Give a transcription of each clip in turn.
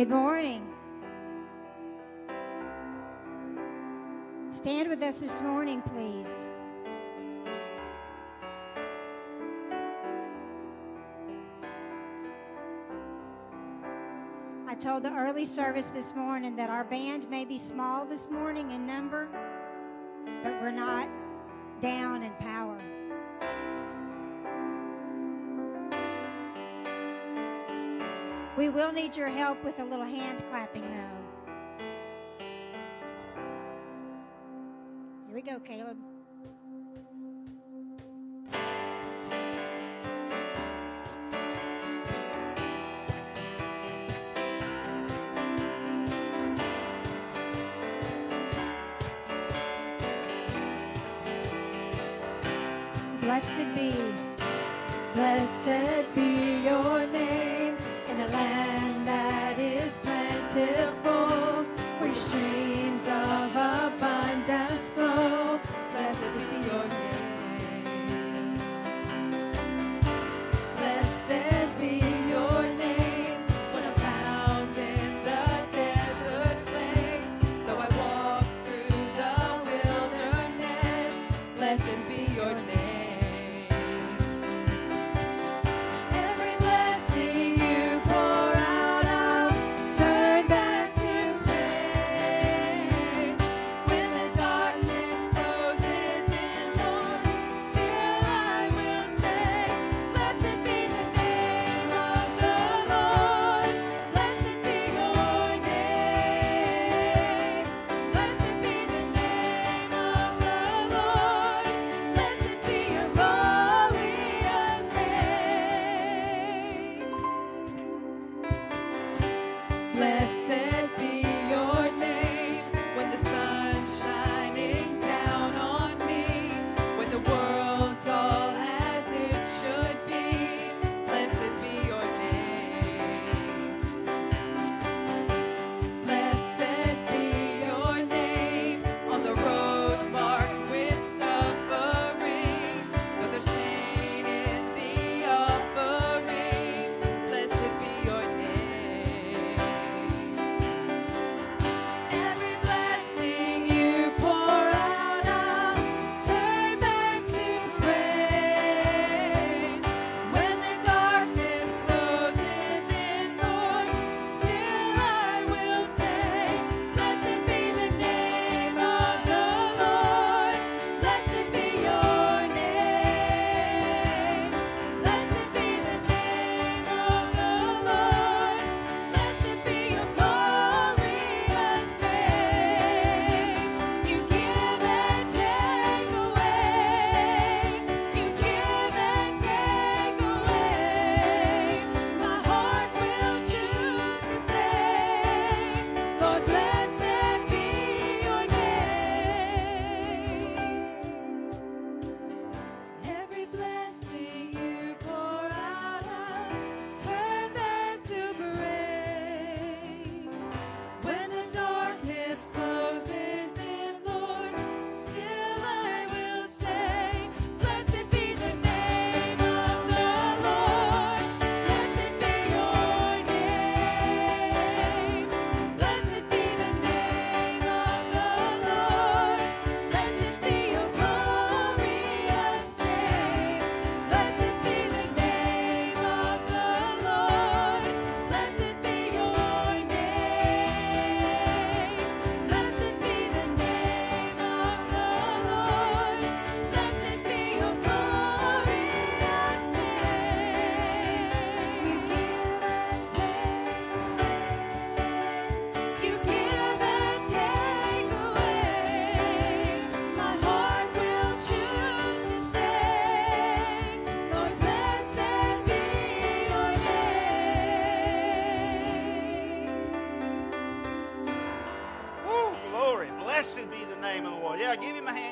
Good morning. Stand with us this morning, please. I told the early service this morning that our band may be small this morning in number, but we're not down in power. We will need your help with a little hand clapping, though. Here we go, Caleb.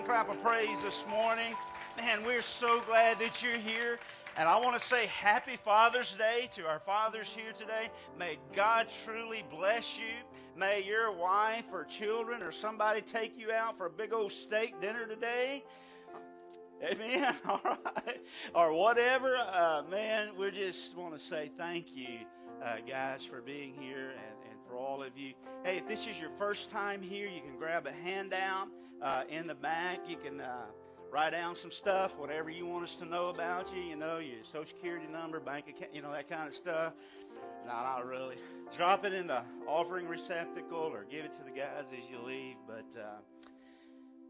clap of praise this morning. Man, we're so glad that you're here. And I want to say happy Father's Day to our fathers here today. May God truly bless you. May your wife or children or somebody take you out for a big old steak dinner today. Amen. All right. Or whatever. Uh, man, we just want to say thank you, uh, guys, for being here and, and for all of you. Hey, if this is your first time here, you can grab a handout uh, in the back. You can uh, write down some stuff, whatever you want us to know about you. You know, your social security number, bank account, you know, that kind of stuff. No, not really. Drop it in the offering receptacle or give it to the guys as you leave. But uh,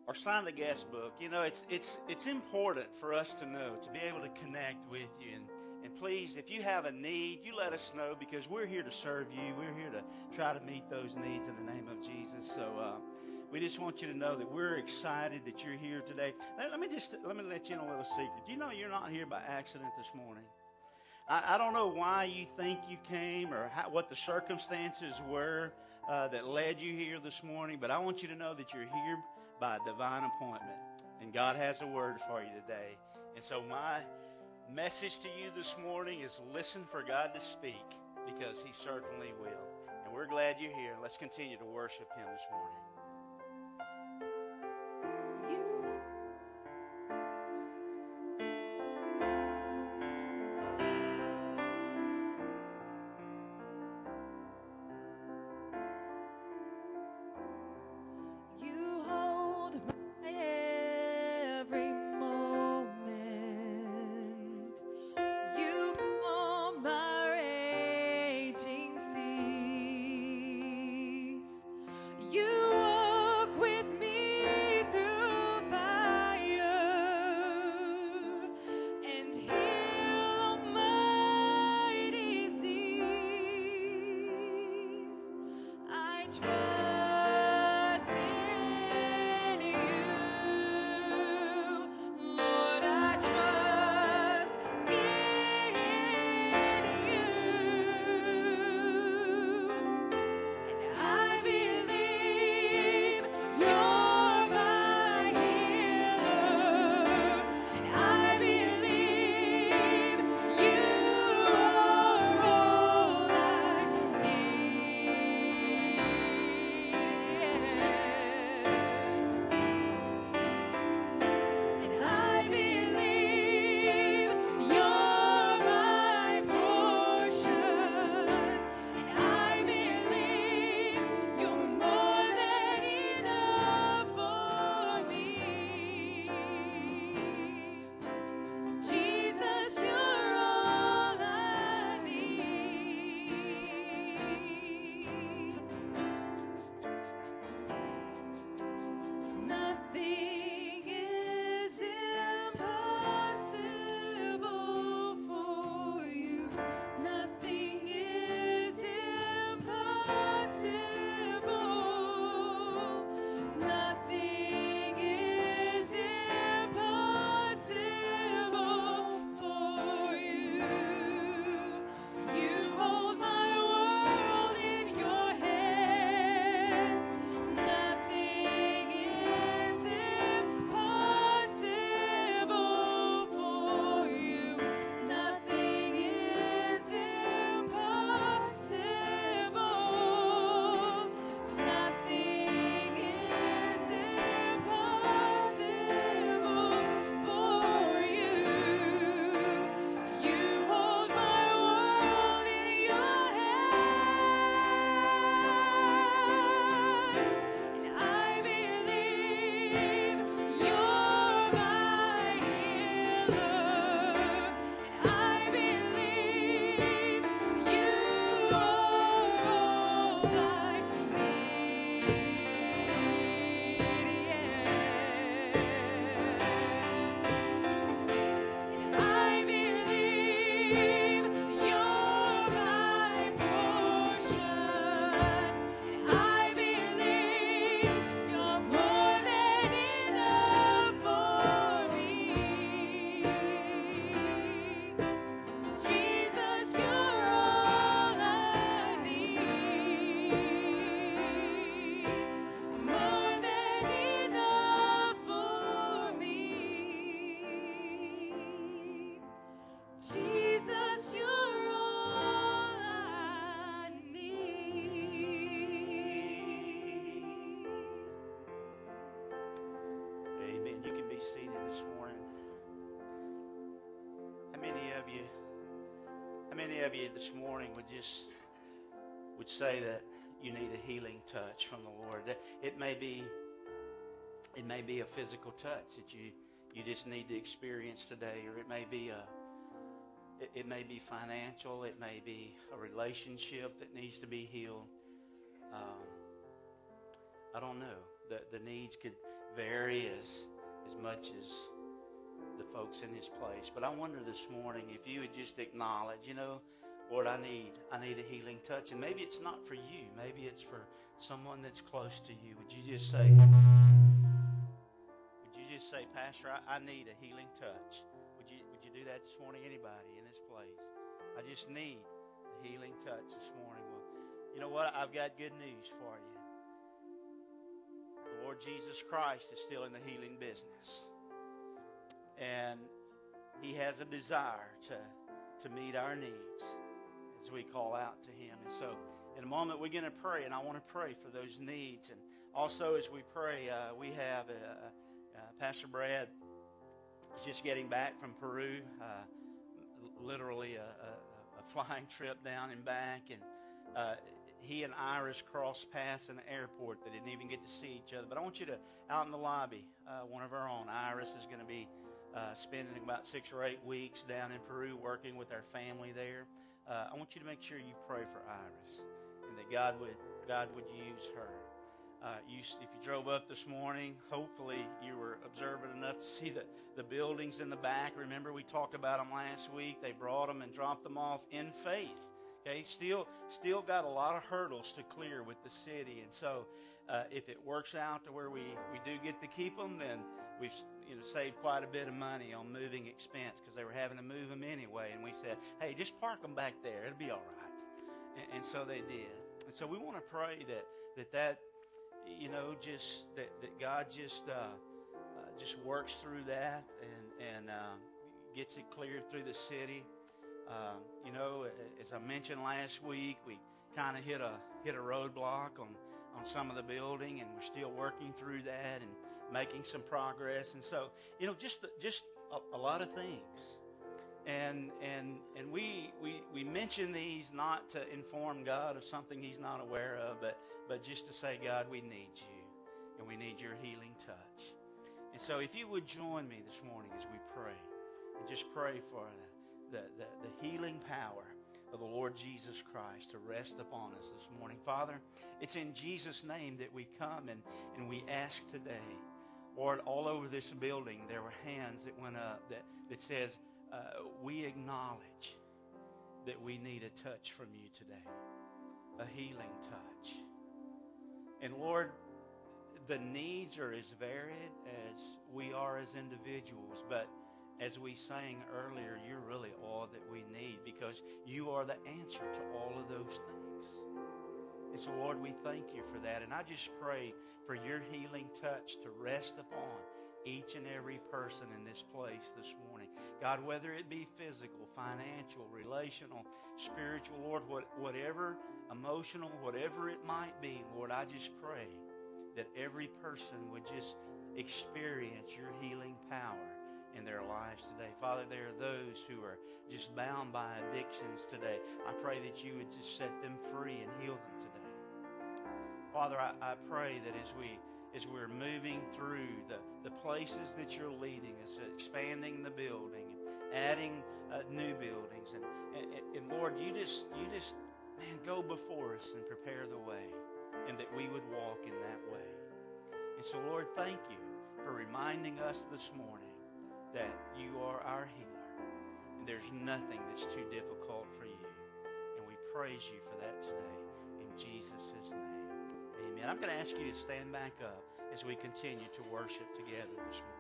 or sign the guest book. You know, it's it's it's important for us to know to be able to connect with you. And and please, if you have a need, you let us know because we're here to serve you. We're here to try to meet those needs in the name of Jesus. So. Uh, we just want you to know that we're excited that you're here today. Let, let me just let me let you in a little secret. Do you know you're not here by accident this morning? I, I don't know why you think you came or how, what the circumstances were uh, that led you here this morning, but I want you to know that you're here by divine appointment. And God has a word for you today. And so my message to you this morning is listen for God to speak because he certainly will. And we're glad you're here. Let's continue to worship him this morning. Many of you this morning would just would say that you need a healing touch from the Lord? It may be it may be a physical touch that you you just need to experience today, or it may be a it, it may be financial, it may be a relationship that needs to be healed. Um, I don't know. The the needs could vary as as much as folks in this place. But I wonder this morning if you would just acknowledge, you know, Lord, I need I need a healing touch. And maybe it's not for you. Maybe it's for someone that's close to you. Would you just say Would you just say, Pastor, I, I need a healing touch? Would you would you do that this morning? Anybody in this place? I just need a healing touch this morning. Well, you know what? I've got good news for you. The Lord Jesus Christ is still in the healing business and he has a desire to, to meet our needs as we call out to him. And so, in a moment, we're going to pray, and I want to pray for those needs. And also, as we pray, uh, we have uh, uh, Pastor Brad is just getting back from Peru, uh, literally a, a, a, flying trip down and back, and uh, he and Iris crossed paths in the airport. They didn't even get to see each other. But I want you to, out in the lobby, uh, one of our own, Iris is going to be uh, spending about six or eight weeks down in Peru working with our family there. Uh, I want you to make sure you pray for Iris and that God would God would use her. Uh, you, if you drove up this morning, hopefully you were observant enough to see the, the buildings in the back. Remember, we talked about them last week. They brought them and dropped them off in faith. Okay, still, still got a lot of hurdles to clear with the city, and so uh, if it works out to where we, we do get to keep them, then we've you know saved quite a bit of money on moving expense because they were having to move them anyway. And we said, hey, just park them back there; it'll be all right. And, and so they did. And so we want to pray that that that you know just that that God just uh, uh, just works through that and and uh, gets it cleared through the city. Um, you know, as I mentioned last week, we kind of hit a hit a roadblock on on some of the building, and we're still working through that and making some progress. And so, you know, just just a, a lot of things. And and and we we we mention these not to inform God of something He's not aware of, but but just to say, God, we need you, and we need your healing touch. And so, if you would join me this morning as we pray, and just pray for the, the, the, the healing power of the Lord Jesus Christ to rest upon us this morning. Father, it's in Jesus' name that we come and, and we ask today. Lord, all over this building, there were hands that went up that, that says, uh, we acknowledge that we need a touch from you today, a healing touch. And Lord, the needs are as varied as we are as individuals, but as we sang earlier, you're really all that we need because you are the answer to all of those things. And so, Lord, we thank you for that. And I just pray for your healing touch to rest upon each and every person in this place this morning. God, whether it be physical, financial, relational, spiritual, Lord, what, whatever, emotional, whatever it might be, Lord, I just pray that every person would just experience your healing power in their lives today. Father, there are those who are just bound by addictions today. I pray that you would just set them free and heal them today. Father, I, I pray that as we as we're moving through the, the places that you're leading us, expanding the building, adding uh, new buildings, and, and, and Lord, you just you just man go before us and prepare the way, and that we would walk in that way. And so, Lord, thank you for reminding us this morning that you are our healer. And there's nothing that's too difficult for you. And we praise you for that today. In Jesus' name. Amen. I'm going to ask you to stand back up as we continue to worship together this morning.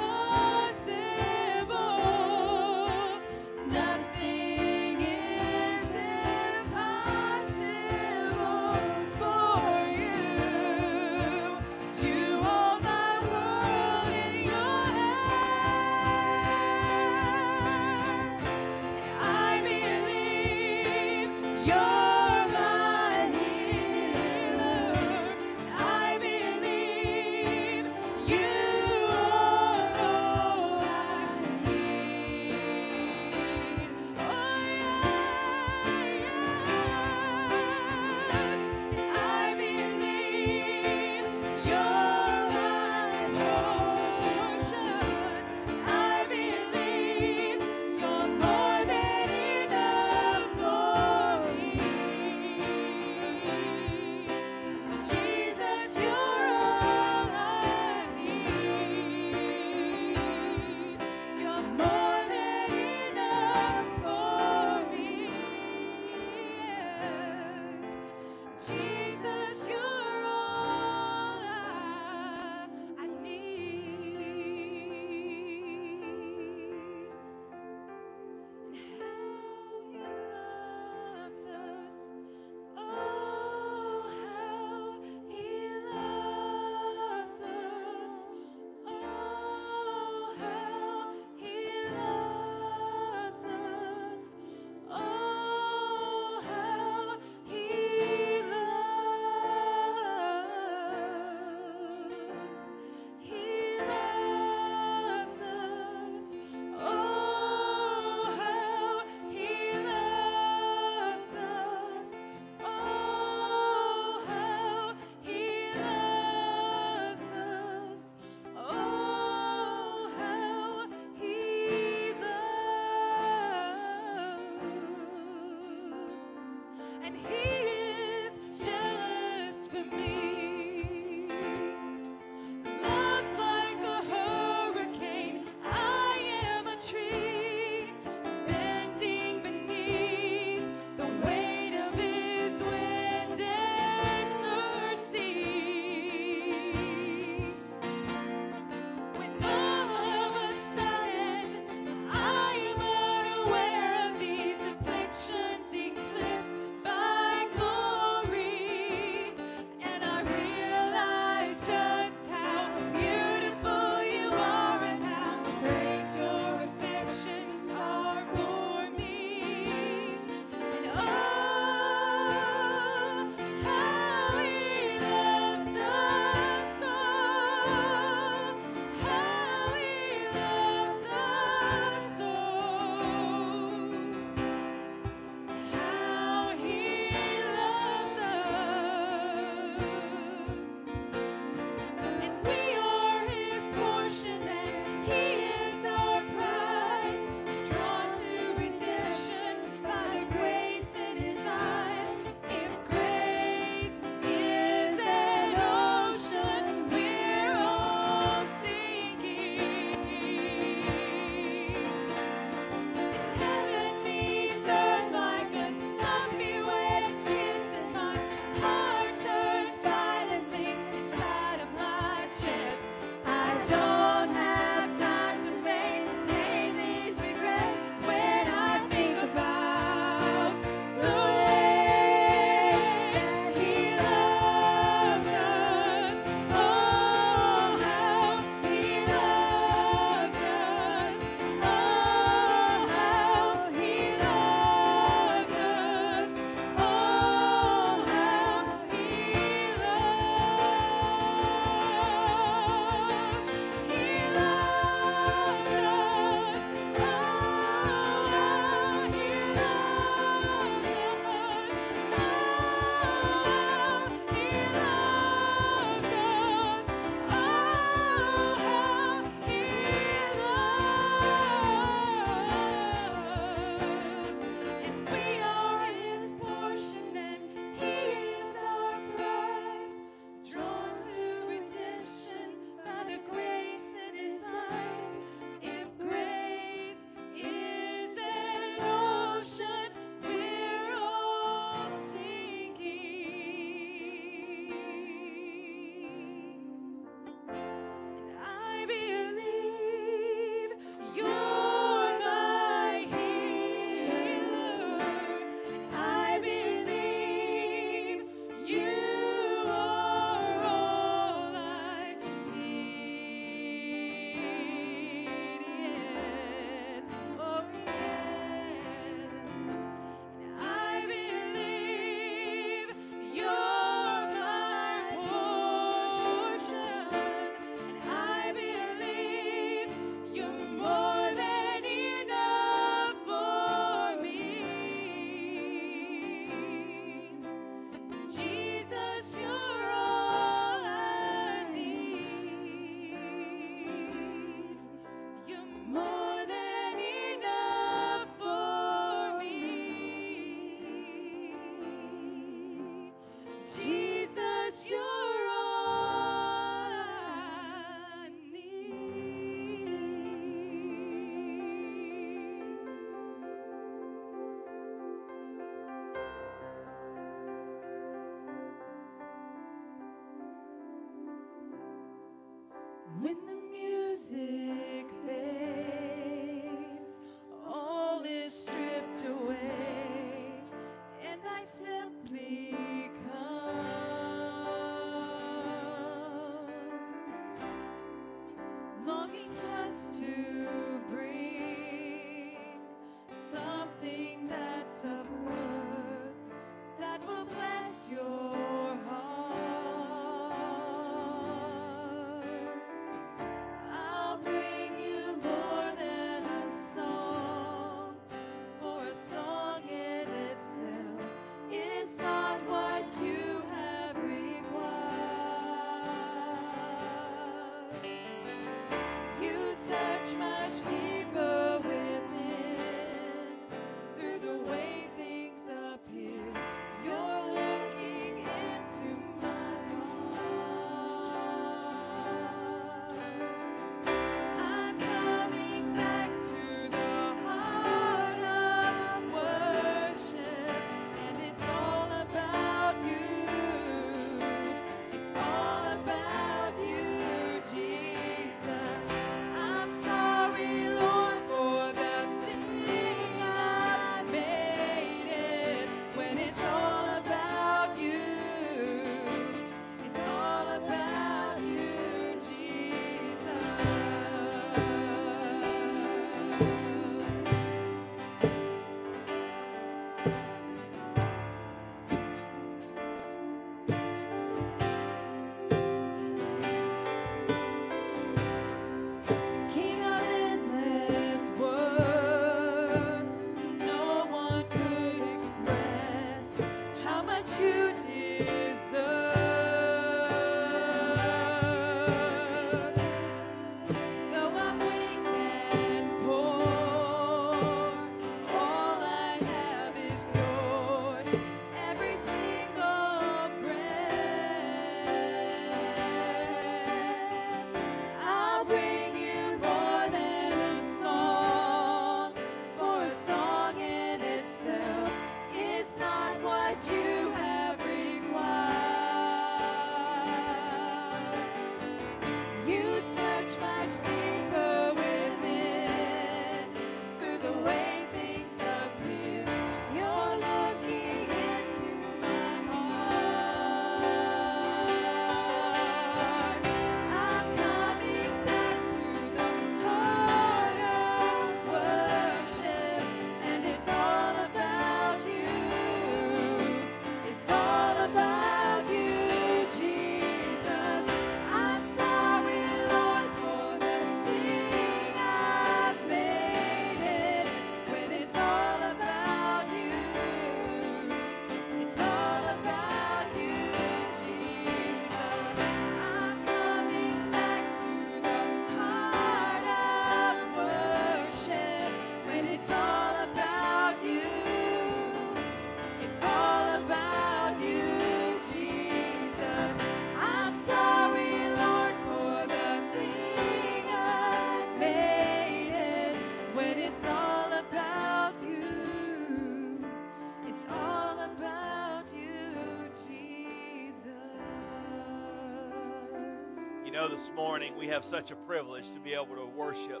Morning we have such a privilege to be able to worship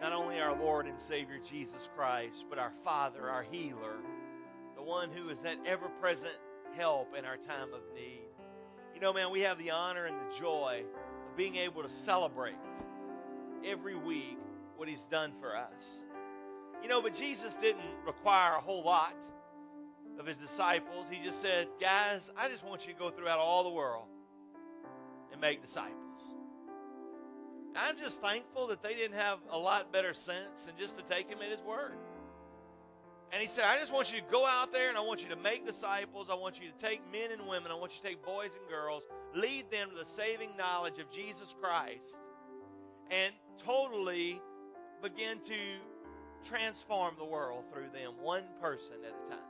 not only our Lord and Savior Jesus Christ, but our Father, our healer, the one who is that ever present help in our time of need. You know, man, we have the honor and the joy of being able to celebrate every week what He's done for us. You know, but Jesus didn't require a whole lot of His disciples. He just said, Guys, I just want you to go throughout all the world and make disciples. I'm just thankful that they didn't have a lot better sense than just to take him at his word. And he said, I just want you to go out there and I want you to make disciples. I want you to take men and women. I want you to take boys and girls, lead them to the saving knowledge of Jesus Christ, and totally begin to transform the world through them, one person at a time.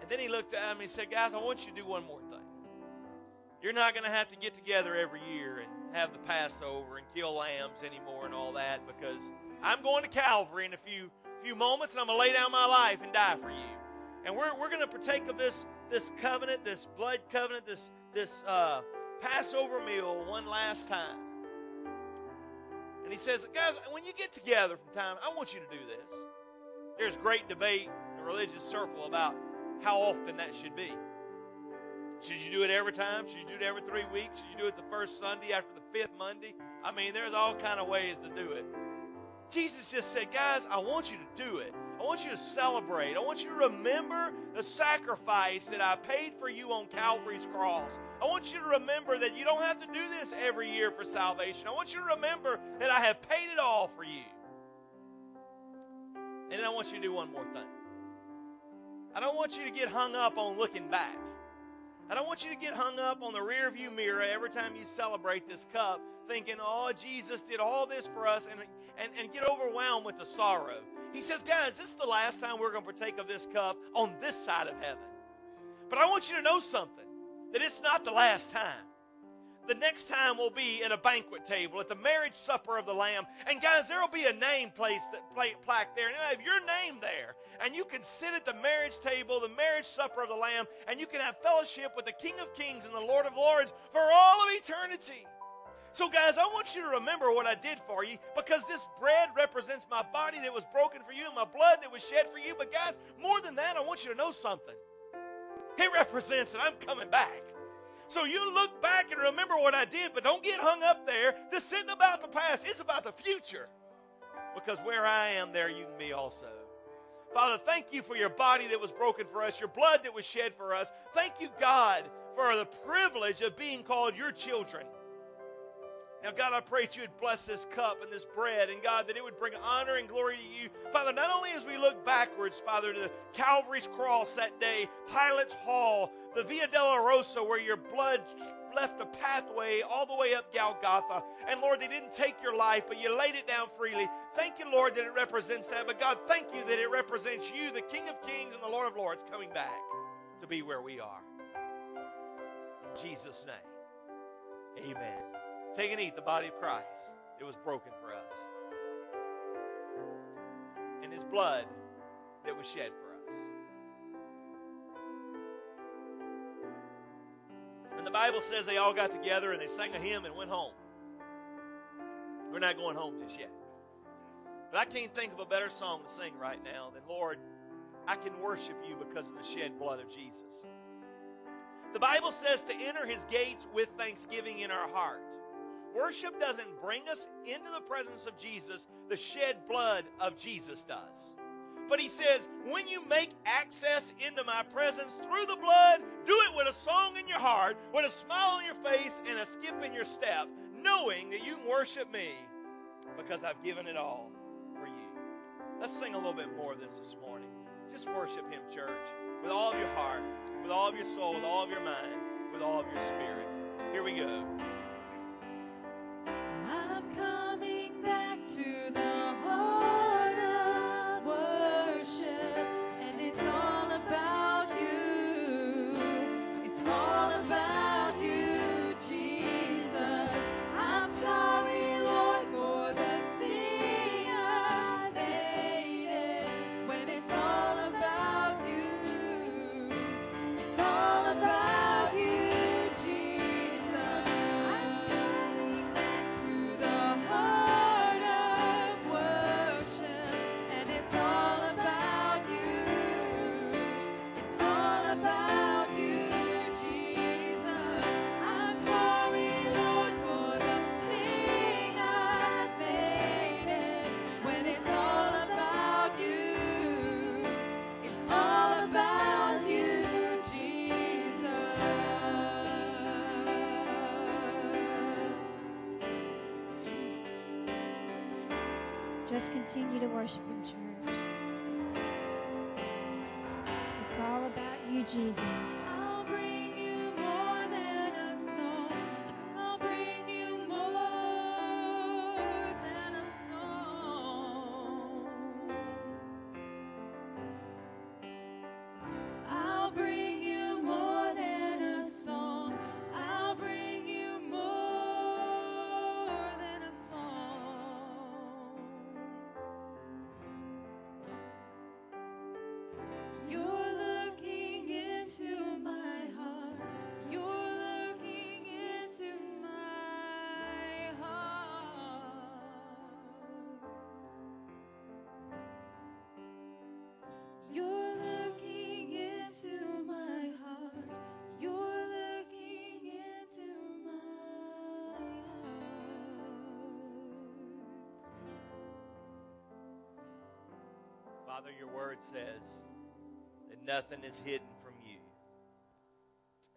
And then he looked at him and he said, Guys, I want you to do one more thing. You're not going to have to get together every year and have the Passover and kill lambs anymore and all that because I'm going to Calvary in a few few moments and I'm going to lay down my life and die for you. And we're, we're going to partake of this, this covenant, this blood covenant, this, this uh, Passover meal one last time. And he says, Guys, when you get together from time, I want you to do this. There's great debate in the religious circle about how often that should be. Should you do it every time? Should you do it every three weeks? Should you do it the first Sunday after the fifth Monday? I mean, there's all kind of ways to do it. Jesus just said, guys, I want you to do it. I want you to celebrate. I want you to remember the sacrifice that I paid for you on Calvary's cross. I want you to remember that you don't have to do this every year for salvation. I want you to remember that I have paid it all for you. And then I want you to do one more thing. I don't want you to get hung up on looking back. I don't want you to get hung up on the rearview mirror every time you celebrate this cup, thinking, oh, Jesus did all this for us, and, and, and get overwhelmed with the sorrow. He says, guys, this is the last time we're going to partake of this cup on this side of heaven. But I want you to know something that it's not the last time. The next time will be at a banquet table, at the marriage supper of the Lamb. And guys, there will be a name place placed, plaque there. And you have your name there. And you can sit at the marriage table, the marriage supper of the Lamb, and you can have fellowship with the King of Kings and the Lord of Lords for all of eternity. So, guys, I want you to remember what I did for you because this bread represents my body that was broken for you and my blood that was shed for you. But, guys, more than that, I want you to know something. It represents that I'm coming back. So you look back and remember what I did, but don't get hung up there. This isn't about the past, it's about the future. Because where I am, there you can be also. Father, thank you for your body that was broken for us, your blood that was shed for us. Thank you, God, for the privilege of being called your children. Now, God, I pray that you would bless this cup and this bread, and God, that it would bring honor and glory to you. Father, not only as we look backwards, Father, to Calvary's cross that day, Pilate's Hall, the Via Dolorosa, where your blood left a pathway all the way up Golgotha. And Lord, they didn't take your life, but you laid it down freely. Thank you, Lord, that it represents that. But God, thank you that it represents you, the King of Kings and the Lord of Lords, coming back to be where we are. In Jesus' name, amen. Take and eat the body of Christ. It was broken for us. And his blood that was shed for us. And the Bible says they all got together and they sang a hymn and went home. We're not going home just yet. But I can't think of a better song to sing right now than, Lord, I can worship you because of the shed blood of Jesus. The Bible says to enter his gates with thanksgiving in our heart. Worship doesn't bring us into the presence of Jesus, the shed blood of Jesus does. But he says, when you make access into my presence through the blood, do it with a song in your heart, with a smile on your face, and a skip in your step, knowing that you worship me because I've given it all for you. Let's sing a little bit more of this this morning. Just worship him, church, with all of your heart, with all of your soul, with all of your mind, with all of your spirit. Here we go. Continue to worship Him, church. It's all about you, Jesus. Father, your word says that nothing is hidden from you.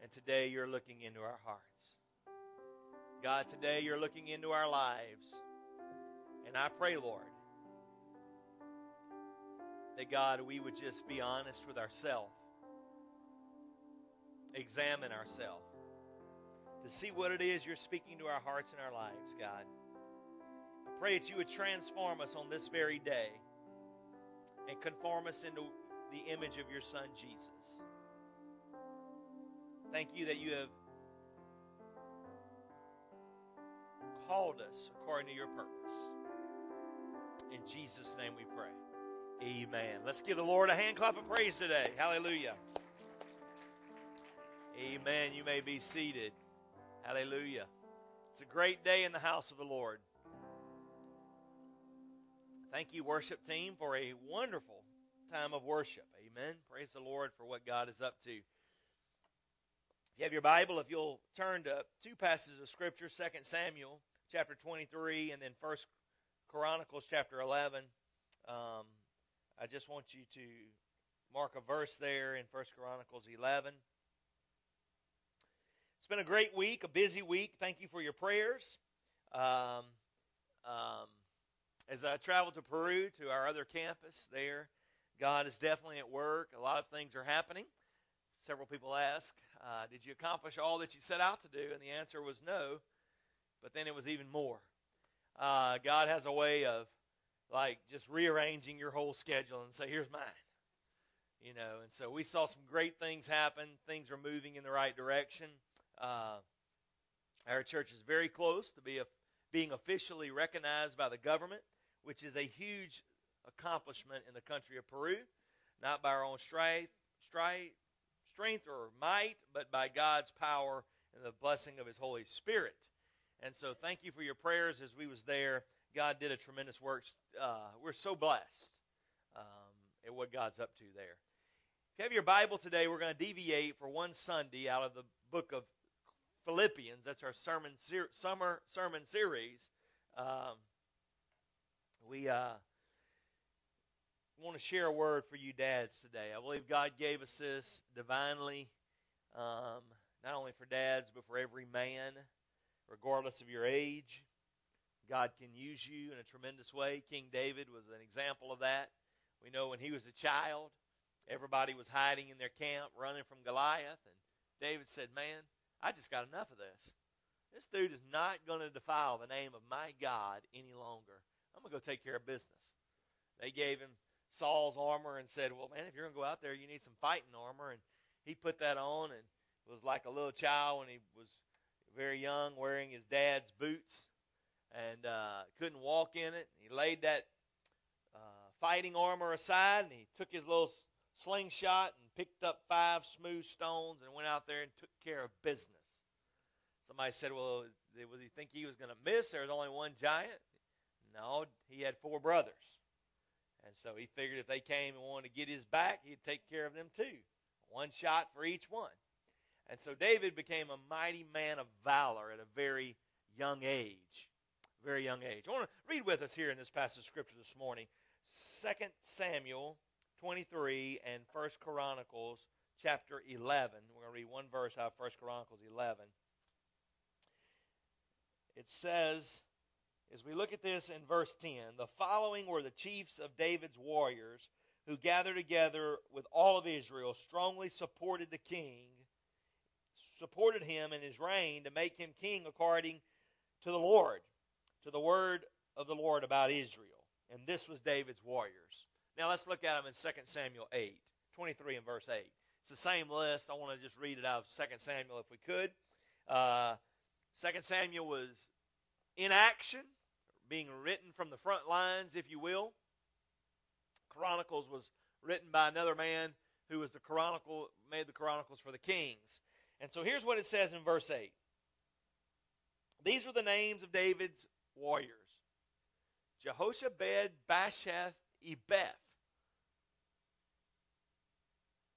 And today you're looking into our hearts. God, today you're looking into our lives. And I pray, Lord, that God, we would just be honest with ourselves, examine ourselves, to see what it is you're speaking to our hearts and our lives, God. I pray that you would transform us on this very day and conform us into the image of your Son, Jesus. Thank you that you have called us according to your purpose. In Jesus' name we pray. Amen. Let's give the Lord a hand clap of praise today. Hallelujah. Amen. You may be seated. Hallelujah. It's a great day in the house of the Lord. Thank you, worship team, for a wonderful time of worship. Amen. Praise the Lord for what God is up to. If you have your Bible, if you'll turn to two passages of Scripture, 2 Samuel chapter 23 and then 1 Chronicles chapter 11. Um, I just want you to mark a verse there in 1 Chronicles 11. It's been a great week, a busy week. Thank you for your prayers. Um, um, as I traveled to Peru, to our other campus there, God is definitely at work. A lot of things are happening. Several people ask, uh, Did you accomplish all that you set out to do? And the answer was no, but then it was even more. Uh, God has a way of like just rearranging your whole schedule and say, here's mine. You know, and so we saw some great things happen. Things are moving in the right direction. Uh, our church is very close to be a, being officially recognized by the government, which is a huge accomplishment in the country of Peru, not by our own strife, strife, strength or might, but by God's power and the blessing of His Holy Spirit. And so, thank you for your prayers as we was there God did a tremendous work. Uh, we're so blessed um, at what God's up to there. If you have your Bible today, we're going to deviate for one Sunday out of the book of Philippians. That's our sermon ser- summer sermon series. Um, we uh, want to share a word for you dads today. I believe God gave us this divinely, um, not only for dads, but for every man, regardless of your age. God can use you in a tremendous way. King David was an example of that. We know when he was a child, everybody was hiding in their camp, running from Goliath, and David said, Man, I just got enough of this. This dude is not going to defile the name of my God any longer. I'm going to go take care of business. They gave him Saul's armor and said, Well, man, if you're going to go out there, you need some fighting armor. And he put that on and was like a little child when he was very young, wearing his dad's boots and uh, couldn't walk in it. He laid that uh, fighting armor aside and he took his little slingshot and picked up five smooth stones and went out there and took care of business. Somebody said, Well, was he think he was going to miss? There was only one giant. No, he had four brothers. And so he figured if they came and wanted to get his back, he'd take care of them too. One shot for each one. And so David became a mighty man of valor at a very young age very young age. I want to read with us here in this passage of Scripture this morning 2 Samuel 23 and 1 Chronicles chapter 11. We're going to read one verse out of 1 Chronicles 11. It says, as we look at this in verse 10, the following were the chiefs of David's warriors who gathered together with all of Israel, strongly supported the king, supported him in his reign to make him king according to the Lord to the word of the Lord about Israel. And this was David's warriors. Now let's look at them in 2 Samuel 8, 23 and verse 8. It's the same list. I want to just read it out of 2 Samuel if we could. Uh, 2 Samuel was in action, being written from the front lines, if you will. Chronicles was written by another man who was the chronicle made the chronicles for the kings. And so here's what it says in verse 8. These are the names of David's warriors Jehoshabed, Bashath, Ebeth.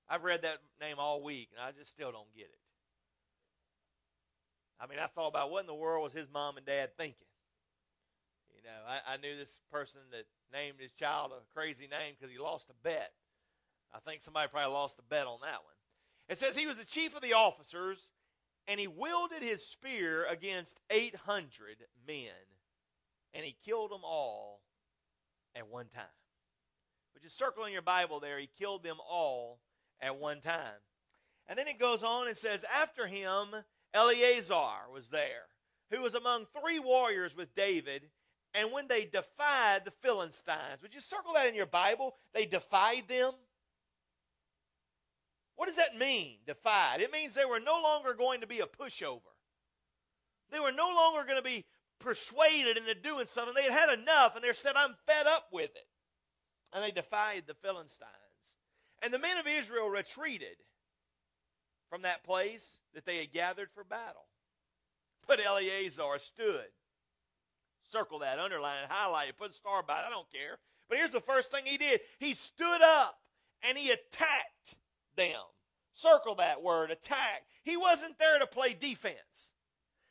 I've read that name all week, and I just still don't get it. I mean, I thought about what in the world was his mom and dad thinking? Know, I, I knew this person that named his child a crazy name because he lost a bet. I think somebody probably lost a bet on that one. It says he was the chief of the officers, and he wielded his spear against 800 men, and he killed them all at one time. But just circle in your Bible there, he killed them all at one time. And then it goes on and says, After him, Eleazar was there, who was among three warriors with David. And when they defied the Philistines, would you circle that in your Bible? They defied them. What does that mean, defied? It means they were no longer going to be a pushover. They were no longer going to be persuaded into doing something. They had had enough, and they said, I'm fed up with it. And they defied the Philistines. And the men of Israel retreated from that place that they had gathered for battle. But Eleazar stood. Circle that, underline it, highlight it, put a star by it. I don't care. But here's the first thing he did he stood up and he attacked them. Circle that word, attack. He wasn't there to play defense.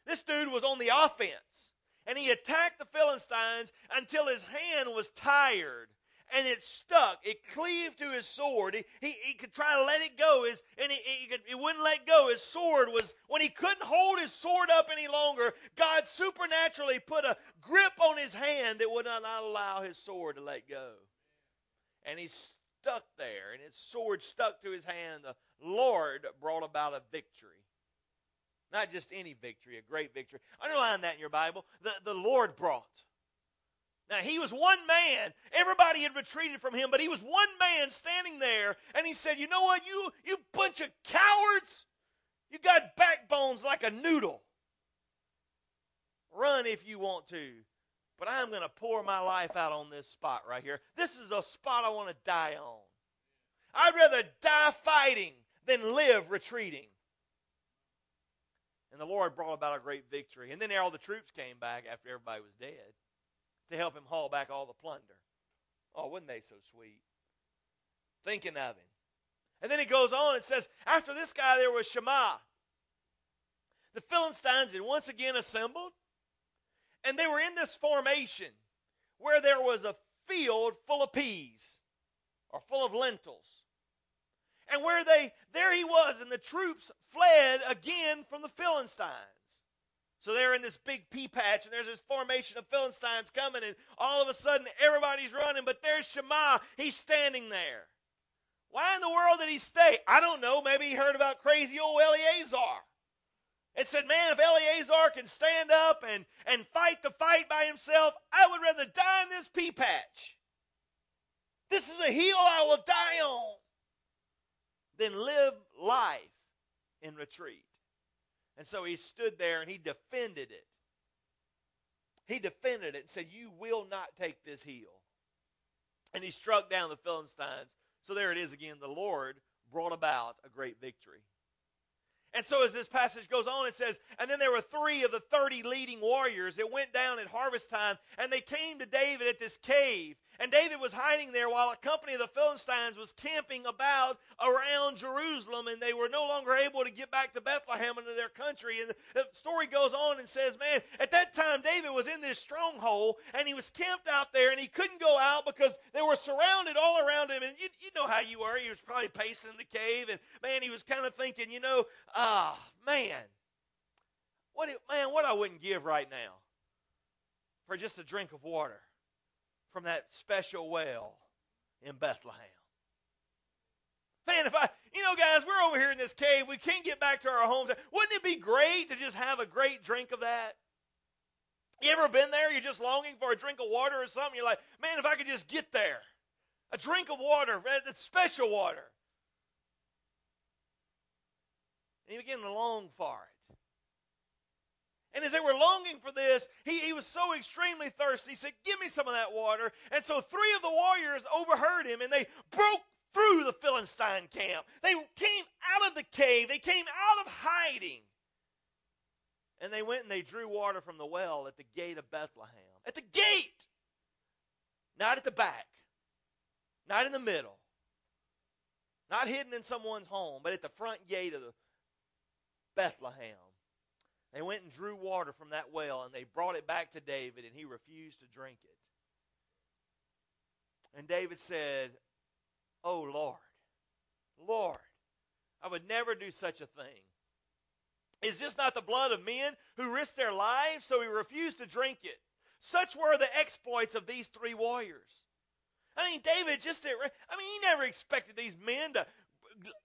This dude was on the offense. And he attacked the Philistines until his hand was tired and it stuck. It cleaved to his sword. He, he, he could try to let it go, his, and he, he, could, he wouldn't let go. His sword was, when he couldn't hold his sword up any longer, God supernaturally put a grip on his hand that would not allow his sword to let go. And he stuck there, and his sword stuck to his hand. The Lord brought about a victory. Not just any victory, a great victory. Underline that in your Bible. The, the Lord brought. Now, he was one man. Everybody had retreated from him, but he was one man standing there, and he said, You know what, you, you bunch of cowards? You got backbones like a noodle. Run if you want to, but I'm going to pour my life out on this spot right here. This is a spot I want to die on. I'd rather die fighting than live retreating. And the Lord brought about a great victory. And then all the troops came back after everybody was dead to help him haul back all the plunder. Oh, wouldn't they so sweet? Thinking of him. And then he goes on and says, After this guy, there was Shammah. The Philistines had once again assembled, and they were in this formation where there was a field full of peas or full of lentils. And where they, there he was, and the troops fled again from the Philistines. So they're in this big pea patch, and there's this formation of Philistines coming, and all of a sudden everybody's running, but there's Shammah. He's standing there. Why in the world did he stay? I don't know. Maybe he heard about crazy old Eleazar. And said, Man, if Eleazar can stand up and, and fight the fight by himself, I would rather die in this pea patch. This is a hill I will die on than live life in retreat. And so he stood there and he defended it. He defended it and said, You will not take this hill. And he struck down the Philistines. So there it is again. The Lord brought about a great victory. And so, as this passage goes on, it says, And then there were three of the 30 leading warriors that went down at harvest time, and they came to David at this cave. And David was hiding there while a company of the Philistines was camping about around Jerusalem, and they were no longer able to get back to Bethlehem into their country. And the story goes on and says, Man, at that time, David was in this stronghold, and he was camped out there, and he couldn't go out because they were surrounded all around him. And you, you know how you were. He was probably pacing the cave, and man, he was kind of thinking, you know, ah, man, what, man, what I wouldn't give right now for just a drink of water from that special well in Bethlehem. Man, if I, you know, guys, we're over here in this cave. We can't get back to our homes. Wouldn't it be great to just have a great drink of that? You ever been there? You're just longing for a drink of water or something. You're like, man, if I could just get there. A drink of water, uh, that's special water. And you begin to long for it. And as they were longing for this, he, he was so extremely thirsty. He said, Give me some of that water. And so three of the warriors overheard him and they broke through the Philistine camp. They came out of the cave, they came out of hiding. And they went and they drew water from the well at the gate of Bethlehem. At the gate! Not at the back, not in the middle, not hidden in someone's home, but at the front gate of the Bethlehem. They went and drew water from that well and they brought it back to David and he refused to drink it. And David said, Oh Lord, Lord, I would never do such a thing. Is this not the blood of men who risked their lives? So he refused to drink it. Such were the exploits of these three warriors. I mean, David just, I mean, he never expected these men to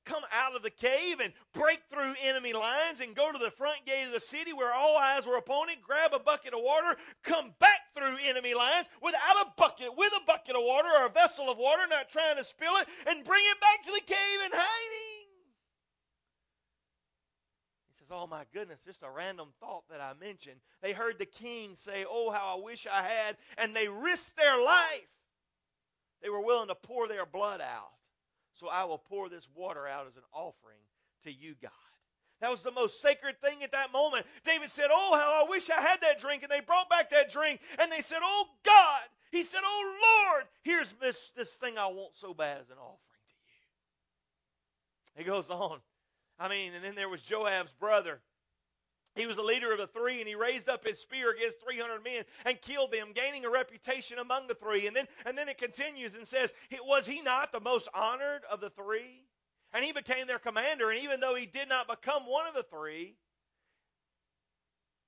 come out of the cave and break through enemy lines and go to the front gate of the city where all eyes were upon it, grab a bucket of water, come back through enemy lines without a bucket, with a bucket of water or a vessel of water, not trying to spill it, and bring it back to the cave and hiding. He says, Oh my goodness, just a random thought that I mentioned. They heard the king say, Oh, how I wish I had, and they risked their life. They were willing to pour their blood out so I will pour this water out as an offering to you, God. That was the most sacred thing at that moment. David said, Oh, how I wish I had that drink. And they brought back that drink and they said, Oh, God. He said, Oh, Lord, here's this, this thing I want so bad as an offering to you. He goes on. I mean, and then there was Joab's brother he was the leader of the three, and he raised up his spear against 300 men and killed them, gaining a reputation among the three. And then, and then it continues and says, Was he not the most honored of the three? And he became their commander. And even though he did not become one of the three,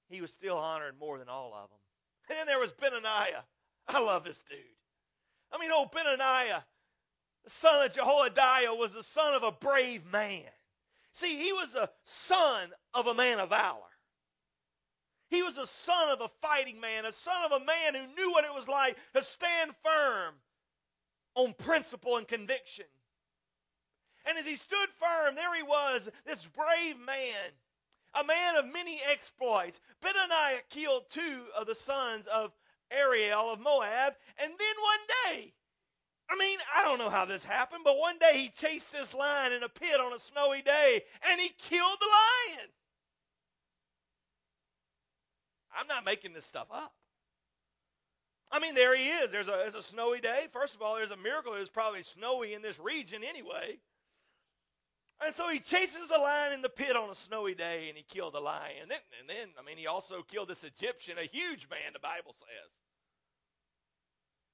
he was still honored more than all of them. And then there was Benaniah. I love this dude. I mean, old Benaniah, the son of Jehoiada, was the son of a brave man. See, he was the son of a man of valor. He was a son of a fighting man, a son of a man who knew what it was like to stand firm on principle and conviction. And as he stood firm, there he was, this brave man, a man of many exploits. Benaniah killed two of the sons of Ariel of Moab, and then one day, I mean, I don't know how this happened, but one day he chased this lion in a pit on a snowy day, and he killed the lion. I'm not making this stuff up. I mean, there he is. There's a, a snowy day. First of all, there's a miracle. It's probably snowy in this region anyway. And so he chases the lion in the pit on a snowy day and he killed the lion. And then, and then, I mean, he also killed this Egyptian, a huge man, the Bible says.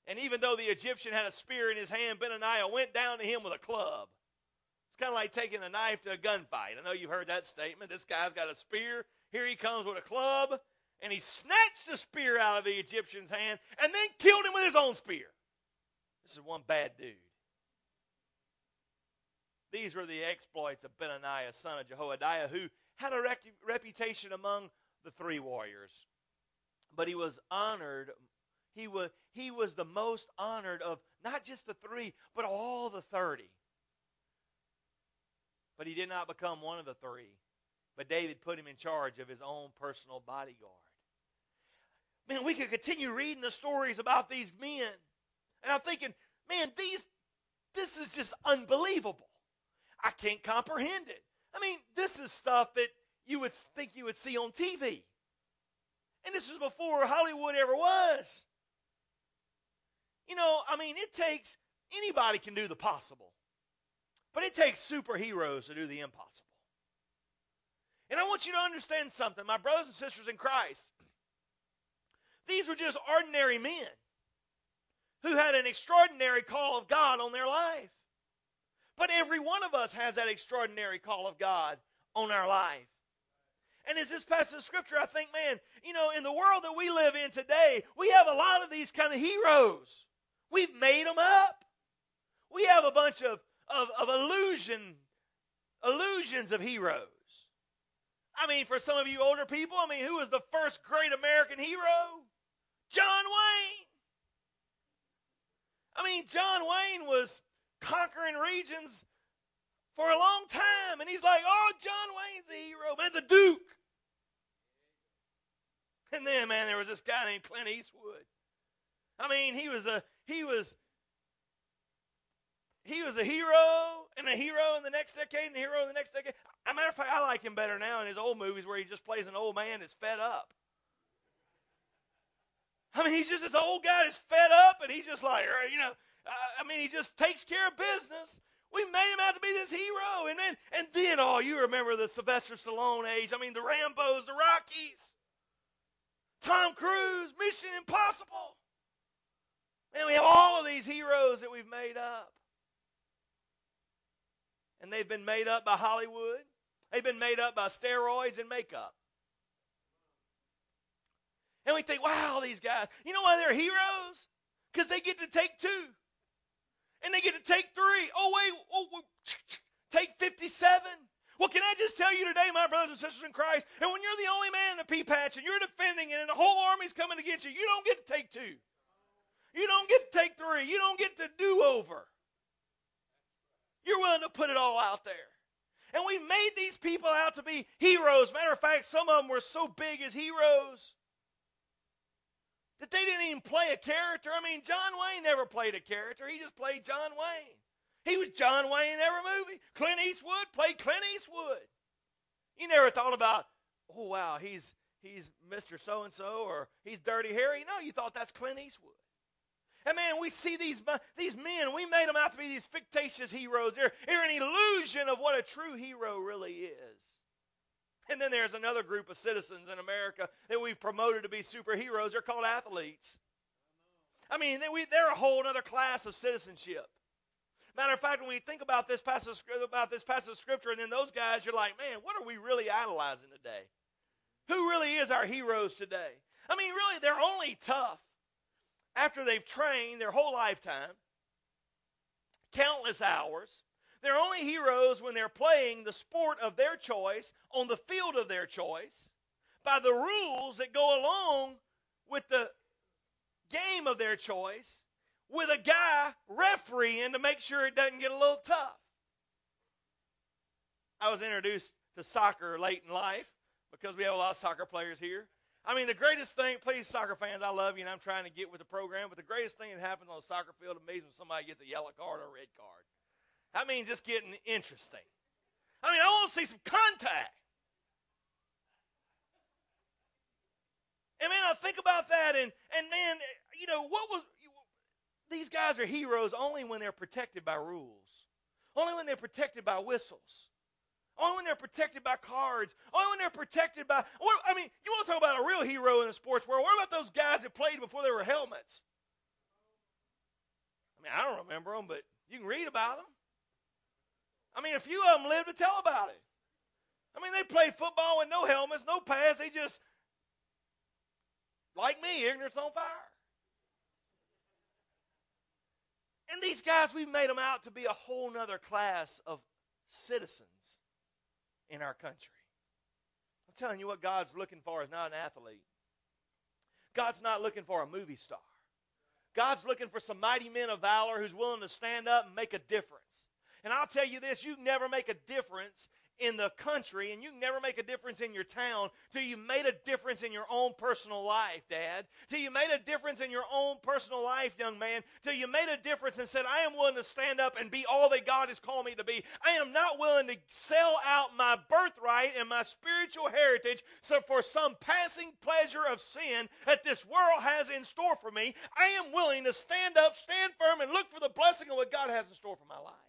And even though the Egyptian had a spear in his hand, Benaniah went down to him with a club. It's kind of like taking a knife to a gunfight. I know you've heard that statement. This guy's got a spear. Here he comes with a club and he snatched the spear out of the Egyptian's hand and then killed him with his own spear. This is one bad dude. These were the exploits of Benaniah, son of Jehoiada, who had a rec- reputation among the three warriors. But he was honored. He was, he was the most honored of not just the three, but all the 30. But he did not become one of the three. But David put him in charge of his own personal bodyguard. Man, we could continue reading the stories about these men. And I'm thinking, man, these this is just unbelievable. I can't comprehend it. I mean, this is stuff that you would think you would see on TV. And this was before Hollywood ever was. You know, I mean, it takes anybody can do the possible. But it takes superheroes to do the impossible. And I want you to understand something, my brothers and sisters in Christ. These were just ordinary men who had an extraordinary call of God on their life. But every one of us has that extraordinary call of God on our life. And as this passage of scripture, I think, man, you know, in the world that we live in today, we have a lot of these kind of heroes. We've made them up. We have a bunch of, of, of illusion, illusions of heroes. I mean, for some of you older people, I mean, who was the first great American hero? John Wayne. I mean, John Wayne was conquering regions for a long time, and he's like, oh, John Wayne's a hero, man, the Duke. And then, man, there was this guy named Clint Eastwood. I mean, he was a he was he was a hero and a hero in the next decade and a hero in the next decade. As a matter of fact, I like him better now in his old movies where he just plays an old man that's fed up. I mean, he's just this old guy that's fed up, and he's just like, er, you know, I mean, he just takes care of business. We made him out to be this hero. And then, and then, oh, you remember the Sylvester Stallone age. I mean, the Rambos, the Rockies, Tom Cruise, Mission Impossible. And we have all of these heroes that we've made up. And they've been made up by Hollywood. They've been made up by steroids and makeup. And we think, wow, these guys. You know why they're heroes? Because they get to take two. And they get to take three. Oh, wait, oh, take 57. Well, can I just tell you today, my brothers and sisters in Christ, and when you're the only man in the pea patch and you're defending it and the whole army's coming against you, you don't get to take two. You don't get to take three. You don't get to do over. You're willing to put it all out there. And we made these people out to be heroes. Matter of fact, some of them were so big as heroes that they didn't even play a character. I mean, John Wayne never played a character, he just played John Wayne. He was John Wayne in every movie. Clint Eastwood played Clint Eastwood. You never thought about, oh, wow, he's, he's Mr. So and so or he's Dirty Harry. No, you thought that's Clint Eastwood. And man, we see these, these men, we made them out to be these fictitious heroes. They're, they're an illusion of what a true hero really is. And then there's another group of citizens in America that we've promoted to be superheroes. They're called athletes. I mean, they're a whole other class of citizenship. Matter of fact, when we think about this passage about this passage of scripture, and then those guys, you're like, man, what are we really idolizing today? Who really is our heroes today? I mean, really, they're only tough after they've trained their whole lifetime, countless hours. They're only heroes when they're playing the sport of their choice on the field of their choice by the rules that go along with the game of their choice with a guy refereeing to make sure it doesn't get a little tough. I was introduced to soccer late in life because we have a lot of soccer players here. I mean, the greatest thing, please, soccer fans, I love you and I'm trying to get with the program, but the greatest thing that happens on a soccer field is when somebody gets a yellow card or a red card. That means it's getting interesting. I mean, I want to see some contact. And man, I think about that, and and man, you know what was these guys are heroes only when they're protected by rules, only when they're protected by whistles, only when they're protected by cards, only when they're protected by. What, I mean, you want to talk about a real hero in the sports world? What about those guys that played before there were helmets? I mean, I don't remember them, but you can read about them. I mean, a few of them live to tell about it. I mean, they played football with no helmets, no pads. They just, like me, ignorance on fire. And these guys, we've made them out to be a whole nother class of citizens in our country. I'm telling you what God's looking for is not an athlete. God's not looking for a movie star. God's looking for some mighty men of valor who's willing to stand up and make a difference. And I'll tell you this you never make a difference in the country and you never make a difference in your town till you made a difference in your own personal life, Dad. Till you made a difference in your own personal life, young man. Till you made a difference and said, I am willing to stand up and be all that God has called me to be. I am not willing to sell out my birthright and my spiritual heritage so for some passing pleasure of sin that this world has in store for me. I am willing to stand up, stand firm, and look for the blessing of what God has in store for my life.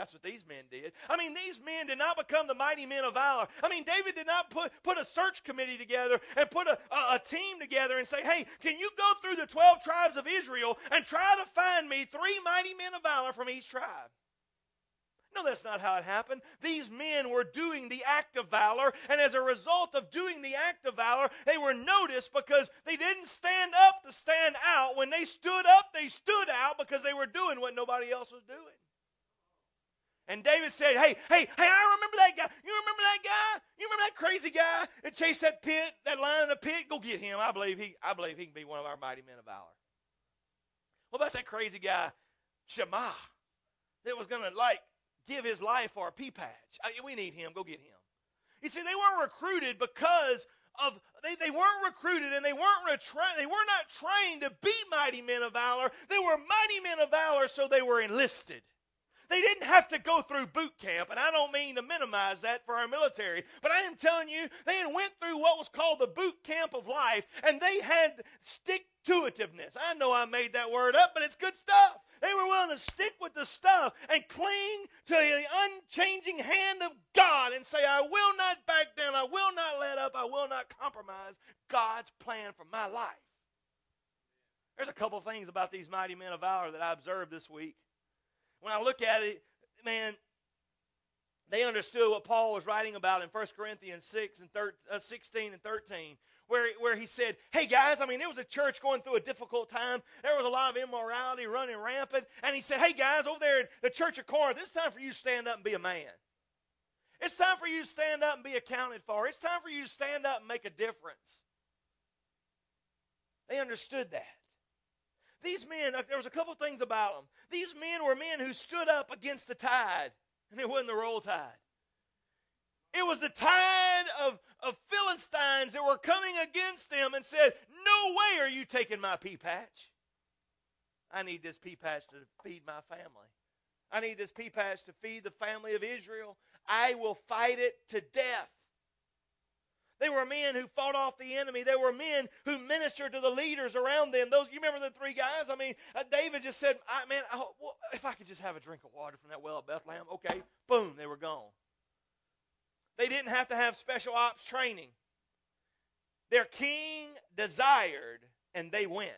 That's what these men did. I mean, these men did not become the mighty men of valor. I mean, David did not put, put a search committee together and put a, a, a team together and say, hey, can you go through the 12 tribes of Israel and try to find me three mighty men of valor from each tribe? No, that's not how it happened. These men were doing the act of valor, and as a result of doing the act of valor, they were noticed because they didn't stand up to stand out. When they stood up, they stood out because they were doing what nobody else was doing. And David said, Hey, hey, hey, I remember that guy. You remember that guy? You remember that crazy guy that chased that pit, that lion in the pit? Go get him. I believe he I believe he can be one of our mighty men of valor. What about that crazy guy, Shammah, that was gonna like give his life for a pea patch? I, we need him. Go get him. You see, they weren't recruited because of they, they weren't recruited and they weren't retra- they were not trained to be mighty men of valor. They were mighty men of valor, so they were enlisted. They didn't have to go through boot camp, and I don't mean to minimize that for our military, but I am telling you, they went through what was called the boot camp of life, and they had stick to itiveness. I know I made that word up, but it's good stuff. They were willing to stick with the stuff and cling to the unchanging hand of God and say, I will not back down, I will not let up, I will not compromise God's plan for my life. There's a couple things about these mighty men of valor that I observed this week. When I look at it, man, they understood what Paul was writing about in 1 Corinthians 6 and 13, uh, 16 and 13, where, where he said, Hey guys, I mean, it was a church going through a difficult time. There was a lot of immorality running rampant. And he said, Hey guys, over there at the church of Corinth, it's time for you to stand up and be a man. It's time for you to stand up and be accounted for. It's time for you to stand up and make a difference. They understood that. These men, uh, there was a couple things about them. These men were men who stood up against the tide, and it wasn't the roll tide. It was the tide of, of Philistines that were coming against them and said, No way are you taking my pea patch. I need this pea patch to feed my family. I need this pea patch to feed the family of Israel. I will fight it to death. They were men who fought off the enemy. They were men who ministered to the leaders around them. Those you remember the three guys? I mean, uh, David just said, I, "Man, I, well, if I could just have a drink of water from that well at Bethlehem." Okay, boom, they were gone. They didn't have to have special ops training. Their king desired, and they went.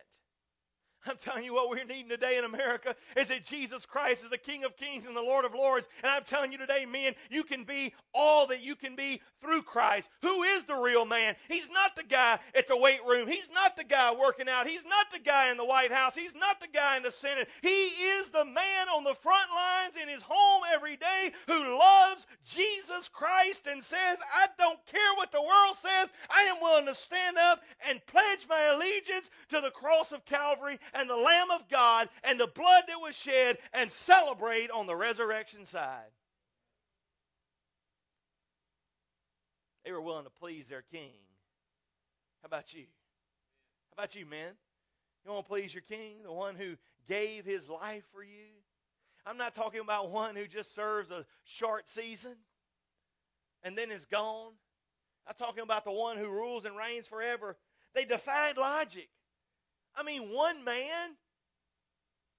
I'm telling you what we're needing today in America is that Jesus Christ is the King of Kings and the Lord of Lords. And I'm telling you today, men, you can be all that you can be through Christ. Who is the real man? He's not the guy at the weight room. He's not the guy working out. He's not the guy in the White House. He's not the guy in the Senate. He is the man on the front lines in his home every day who loves Jesus Christ and says, I don't care what the world says. I am willing to stand up and pledge my allegiance to the cross of Calvary and the Lamb of God and the blood that was shed and celebrate on the resurrection side. They were willing to please their king. How about you? How about you, men? You want to please your king, the one who gave his life for you? I'm not talking about one who just serves a short season and then is gone. I'm talking about the one who rules and reigns forever. They defied logic. I mean, one man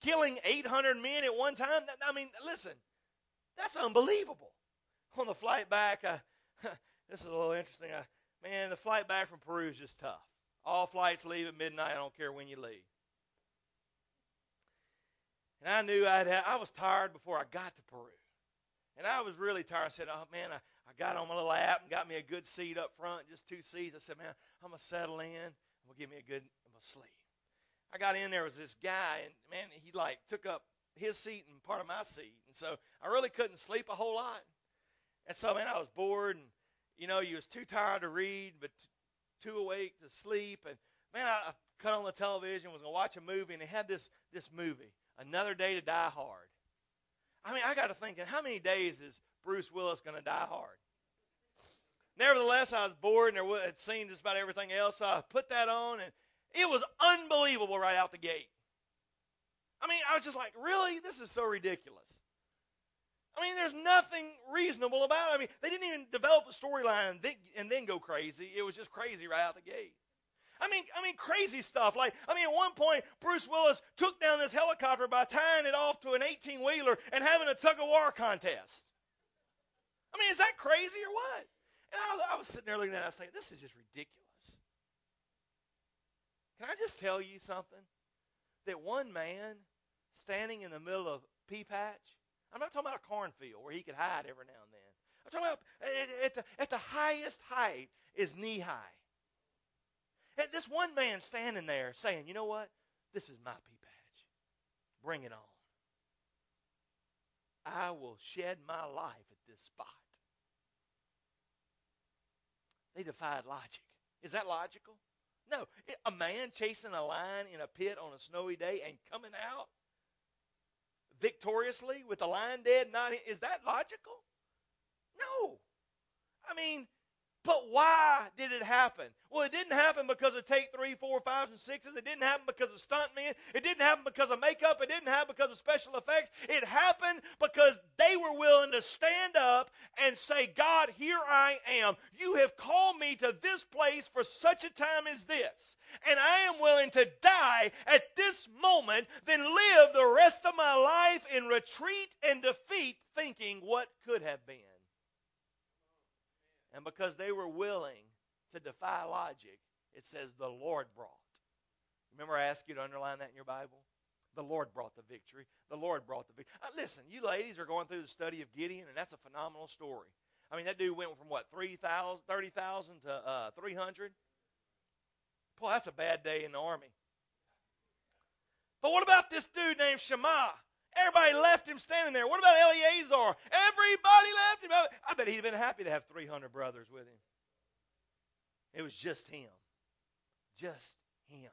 killing 800 men at one time. I mean, listen, that's unbelievable. On the flight back, this is a little interesting. Man, the flight back from Peru is just tough. All flights leave at midnight. I don't care when you leave. And I knew I'd have, I was tired before I got to Peru. And I was really tired. I said, oh, man, I, I got on my little app and got me a good seat up front, just two seats. I said, man, I'm going to settle in. I'm going to give me a good, I'm going to sleep. I got in there was this guy, and man, he like took up his seat and part of my seat, and so I really couldn't sleep a whole lot. And so, man, I was bored, and you know, you was too tired to read, but t- too awake to sleep. And man, I, I cut on the television, was gonna watch a movie, and they had this this movie, Another Day to Die Hard. I mean, I got to thinking, how many days is Bruce Willis gonna die hard? Nevertheless, I was bored and had seen just about everything else. So I put that on, and it was unbelievable right out the gate. I mean, I was just like, really? This is so ridiculous. I mean, there's nothing reasonable about it. I mean, they didn't even develop a storyline and, and then go crazy. It was just crazy right out the gate. I mean, I mean, crazy stuff. Like, I mean, at one point, Bruce Willis took down this helicopter by tying it off to an 18 wheeler and having a tug of war contest. I mean, is that crazy or what? And I was, I was sitting there looking at it, I was saying, this is just ridiculous. Can I just tell you something? That one man standing in the middle of pea patch, I'm not talking about a cornfield where he could hide every now and then. I'm talking about at the, at the highest height is knee high. And this one man standing there saying, you know what? This is my pea patch. Bring it on. I will shed my life at this spot. They defied logic. Is that logical? No. A man chasing a lion in a pit on a snowy day and coming out victoriously with the lion dead, not is that logical? No. I mean, But why did it happen? Well, it didn't happen because of take three, four, fives, and sixes. It didn't happen because of stuntmen. It didn't happen because of makeup. It didn't happen because of special effects. It happened because they were willing to stand up and say, God, here I am. You have called me to this place for such a time as this. And I am willing to die at this moment than live the rest of my life in retreat and defeat thinking what could have been. And because they were willing to defy logic, it says the Lord brought. Remember, I asked you to underline that in your Bible? The Lord brought the victory. The Lord brought the victory. Uh, listen, you ladies are going through the study of Gideon, and that's a phenomenal story. I mean, that dude went from what, 30,000 30, to uh, 300? Boy, that's a bad day in the army. But what about this dude named Shammah? Everybody left him standing there. What about Eleazar? Everybody left him. I bet he'd have been happy to have 300 brothers with him. It was just him. Just him.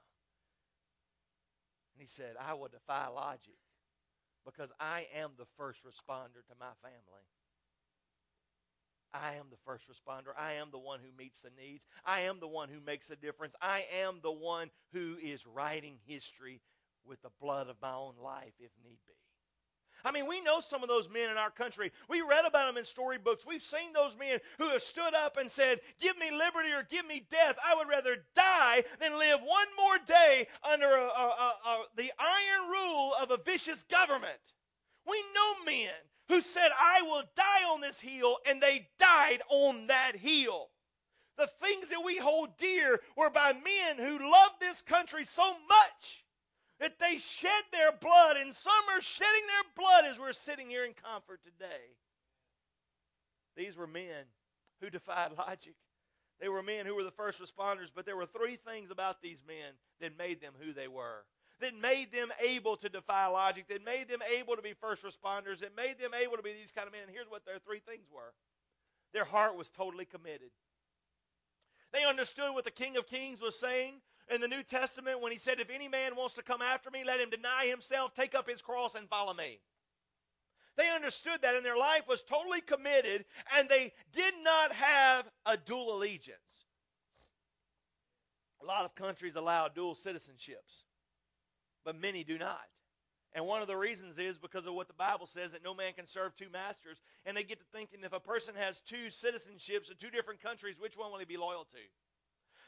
And he said, I will defy logic because I am the first responder to my family. I am the first responder. I am the one who meets the needs. I am the one who makes a difference. I am the one who is writing history with the blood of my own life if need be. I mean, we know some of those men in our country. We read about them in storybooks. We've seen those men who have stood up and said, Give me liberty or give me death. I would rather die than live one more day under a, a, a, the iron rule of a vicious government. We know men who said, I will die on this hill, and they died on that hill. The things that we hold dear were by men who loved this country so much that they shed their blood, and some are shedding their blood as we're sitting here in comfort today. These were men who defied logic. They were men who were the first responders, but there were three things about these men that made them who they were. That made them able to defy logic, that made them able to be first responders, that made them able to be these kind of men. And here's what their three things were their heart was totally committed. They understood what the King of Kings was saying in the New Testament when he said, If any man wants to come after me, let him deny himself, take up his cross, and follow me. They understood that, and their life was totally committed, and they did not have a dual allegiance. A lot of countries allow dual citizenships, but many do not. And one of the reasons is because of what the Bible says that no man can serve two masters. And they get to thinking if a person has two citizenships in two different countries, which one will he be loyal to?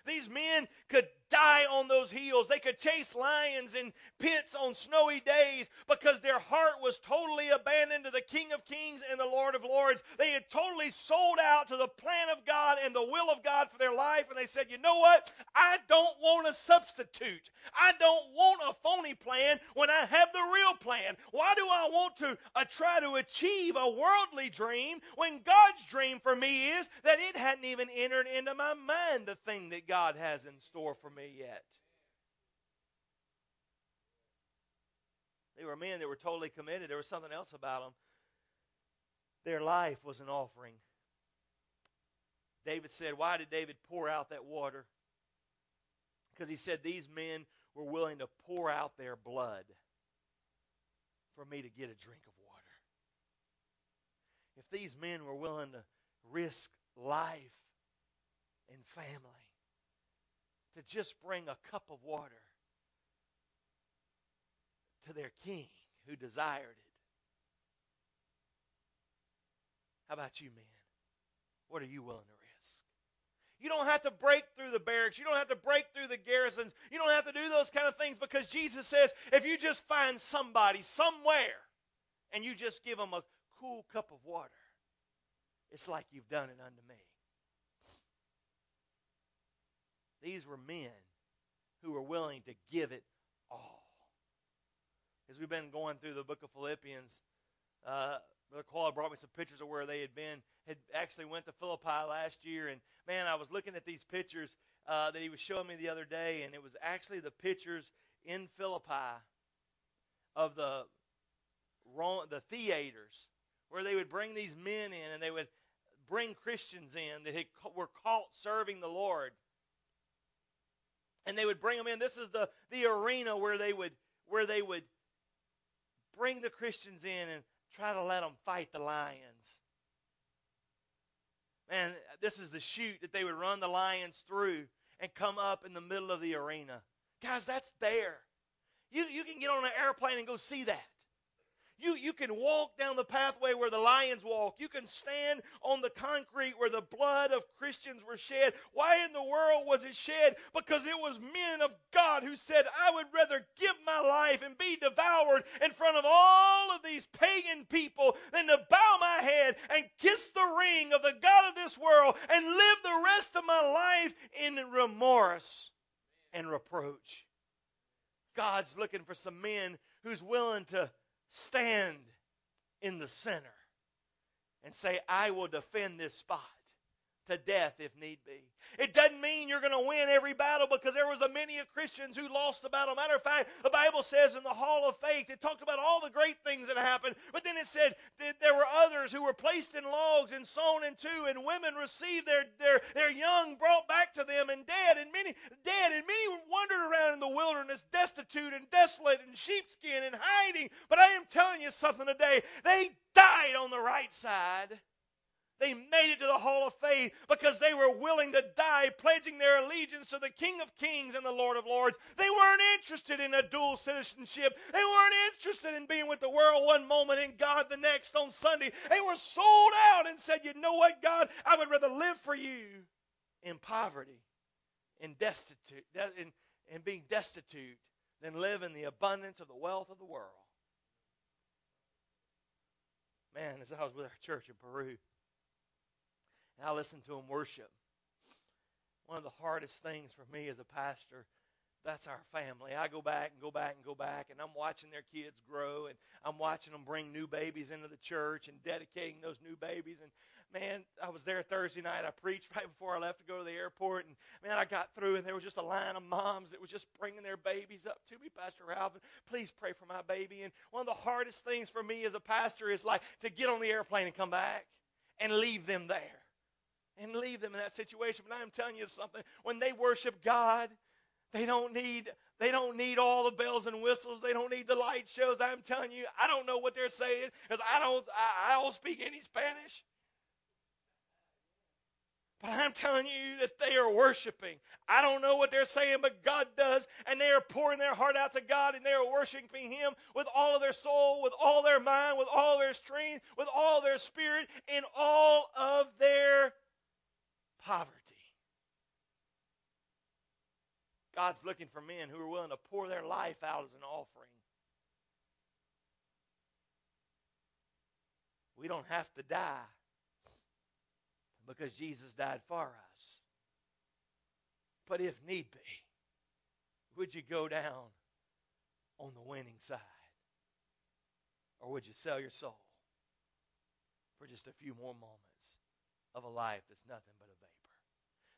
These men could die on those hills. They could chase lions in pits on snowy days because their heart was totally abandoned to the King of Kings and the Lord of Lords. They had totally sold out to the plan of God and the will of God for their life. And they said, you know what? I don't want a substitute. I don't want a phony plan when I have the real plan. Why do I want to uh, try to achieve a worldly dream when God's dream for me is that it hadn't even entered into my mind the thing that God has in store for me yet. They were men that were totally committed. There was something else about them. Their life was an offering. David said, Why did David pour out that water? Because he said these men were willing to pour out their blood for me to get a drink of water. If these men were willing to risk life and family to just bring a cup of water to their king who desired it. How about you, man? What are you willing to risk? You don't have to break through the barracks. You don't have to break through the garrisons. You don't have to do those kind of things because Jesus says if you just find somebody somewhere and you just give them a cool cup of water, it's like you've done it unto me. These were men who were willing to give it all. As we've been going through the book of Philippians, uh, Brother Claude brought me some pictures of where they had been. Had actually went to Philippi last year, and man, I was looking at these pictures uh, that he was showing me the other day, and it was actually the pictures in Philippi of the the theaters where they would bring these men in, and they would bring Christians in that had, were caught serving the Lord and they would bring them in. This is the, the arena where they would where they would bring the Christians in and try to let them fight the lions. Man, this is the chute that they would run the lions through and come up in the middle of the arena. Guys, that's there. You, you can get on an airplane and go see that. You, you can walk down the pathway where the lions walk. You can stand on the concrete where the blood of Christians were shed. Why in the world was it shed? Because it was men of God who said, I would rather give my life and be devoured in front of all of these pagan people than to bow my head and kiss the ring of the God of this world and live the rest of my life in remorse and reproach. God's looking for some men who's willing to stand in the center and say, I will defend this spot to death if need be. It doesn't mean you're going to win every battle because there was a many of Christians who lost the battle. Matter of fact, the Bible says in the hall of faith, it talked about all the great things that happened, but then it said that there were others who were placed in logs and sawn in two, and women received their, their, their young brought back to them and dead, and many dead, and many wandered around in the wilderness, destitute and desolate and sheepskin and hiding. But I am telling you something today. They died on the right side they made it to the hall of faith because they were willing to die, pledging their allegiance to the King of Kings and the Lord of Lords. They weren't interested in a dual citizenship. They weren't interested in being with the world one moment and God the next on Sunday. They were sold out and said, You know what, God? I would rather live for you in poverty, in destitute, in, in being destitute, than live in the abundance of the wealth of the world. Man, as I was with our church in Peru, I listen to them worship. One of the hardest things for me as a pastor that's our family. I go back and go back and go back, and I'm watching their kids grow, and I'm watching them bring new babies into the church and dedicating those new babies. And man, I was there Thursday night. I preached right before I left to go to the airport, and man, I got through, and there was just a line of moms that was just bringing their babies up to me, Pastor Ralph. Please pray for my baby. And one of the hardest things for me as a pastor is like to get on the airplane and come back and leave them there and leave them in that situation. But I am telling you something. When they worship God, they don't need they don't need all the bells and whistles. They don't need the light shows. I'm telling you, I don't know what they're saying because I don't I, I don't speak any Spanish. But I'm telling you that they are worshiping. I don't know what they're saying, but God does. And they are pouring their heart out to God and they are worshiping Him with all of their soul, with all their mind, with all their strength, with all their spirit, in all of their poverty. God's looking for men who are willing to pour their life out as an offering. We don't have to die because Jesus died for us. But if need be, would you go down on the winning side? Or would you sell your soul for just a few more moments of a life that's nothing but a vapor.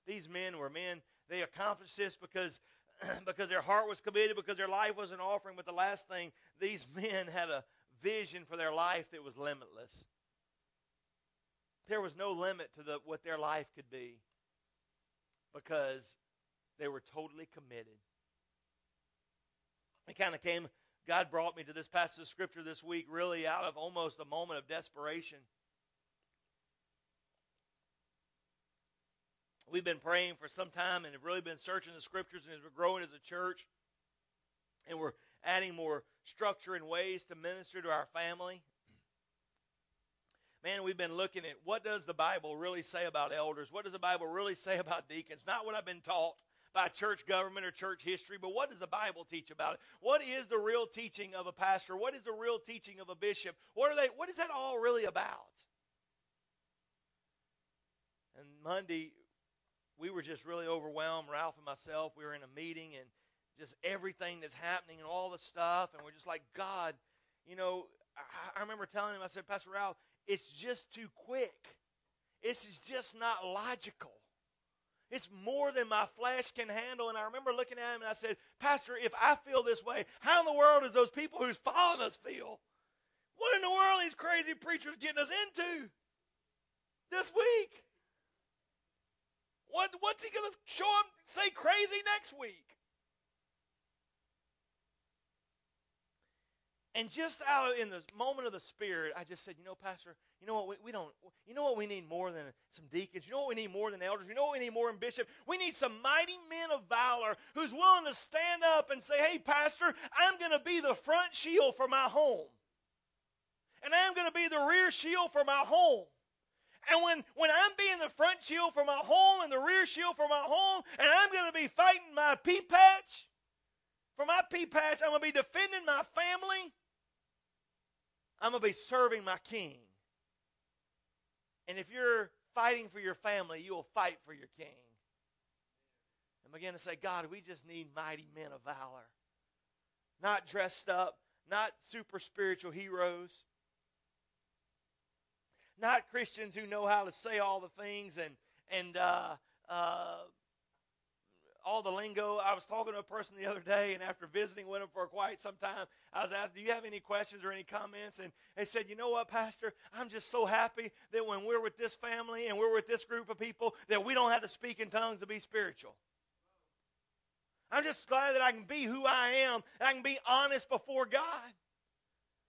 these men were men, they accomplished this because, because their heart was committed, because their life was an offering. But the last thing, these men had a vision for their life that was limitless. There was no limit to the, what their life could be because they were totally committed. It kind of came, God brought me to this passage of Scripture this week really out of almost a moment of desperation. We've been praying for some time and have really been searching the scriptures and as we're growing as a church and we're adding more structure and ways to minister to our family. Man, we've been looking at what does the Bible really say about elders? What does the Bible really say about deacons? Not what I've been taught by church government or church history, but what does the Bible teach about it? What is the real teaching of a pastor? What is the real teaching of a bishop? What are they what is that all really about? And Monday we were just really overwhelmed, Ralph and myself. We were in a meeting and just everything that's happening and all the stuff. And we're just like, God, you know, I, I remember telling him, I said, Pastor Ralph, it's just too quick. This is just not logical. It's more than my flesh can handle. And I remember looking at him and I said, Pastor, if I feel this way, how in the world does those people who's following us feel? What in the world are these crazy preachers getting us into this week? What, what's he going to show up, say crazy next week? And just out of, in the moment of the Spirit, I just said, you know, Pastor, you know what? We, we don't, you know what we need more than some deacons? You know what we need more than elders? You know what we need more than bishops? We need some mighty men of valor who's willing to stand up and say, hey, Pastor, I'm going to be the front shield for my home. And I'm going to be the rear shield for my home. And when, when I'm being the front shield for my home and the rear shield for my home, and I'm going to be fighting my pea patch, for my pea patch, I'm going to be defending my family. I'm going to be serving my king. And if you're fighting for your family, you will fight for your king. And begin to say, God, we just need mighty men of valor. Not dressed up, not super spiritual heroes, not Christians who know how to say all the things and, and uh, uh, all the lingo. I was talking to a person the other day, and after visiting with them for quite some time, I was asked, Do you have any questions or any comments? And they said, You know what, Pastor? I'm just so happy that when we're with this family and we're with this group of people, that we don't have to speak in tongues to be spiritual. I'm just glad that I can be who I am, and I can be honest before God.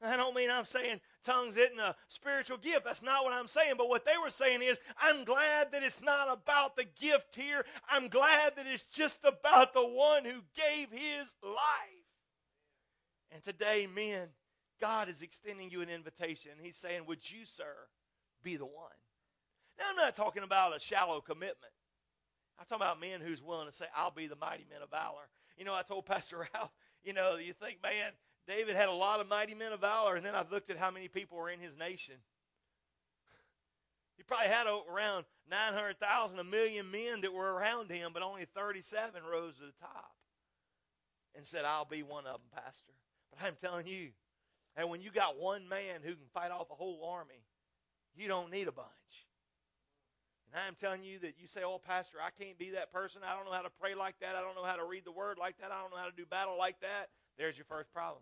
I don't mean I'm saying tongues isn't a spiritual gift. That's not what I'm saying. But what they were saying is, I'm glad that it's not about the gift here. I'm glad that it's just about the one who gave his life. And today, men, God is extending you an invitation. He's saying, Would you, sir, be the one? Now, I'm not talking about a shallow commitment. I'm talking about men who's willing to say, I'll be the mighty men of valor. You know, I told Pastor Ralph, you know, you think, man, David had a lot of mighty men of valor, and then I've looked at how many people were in his nation. He probably had around 900,000, a million men that were around him, but only 37 rose to the top and said, I'll be one of them, Pastor. But I'm telling you, and when you got one man who can fight off a whole army, you don't need a bunch. And I'm telling you that you say, Oh, Pastor, I can't be that person. I don't know how to pray like that. I don't know how to read the word like that. I don't know how to do battle like that. There's your first problem.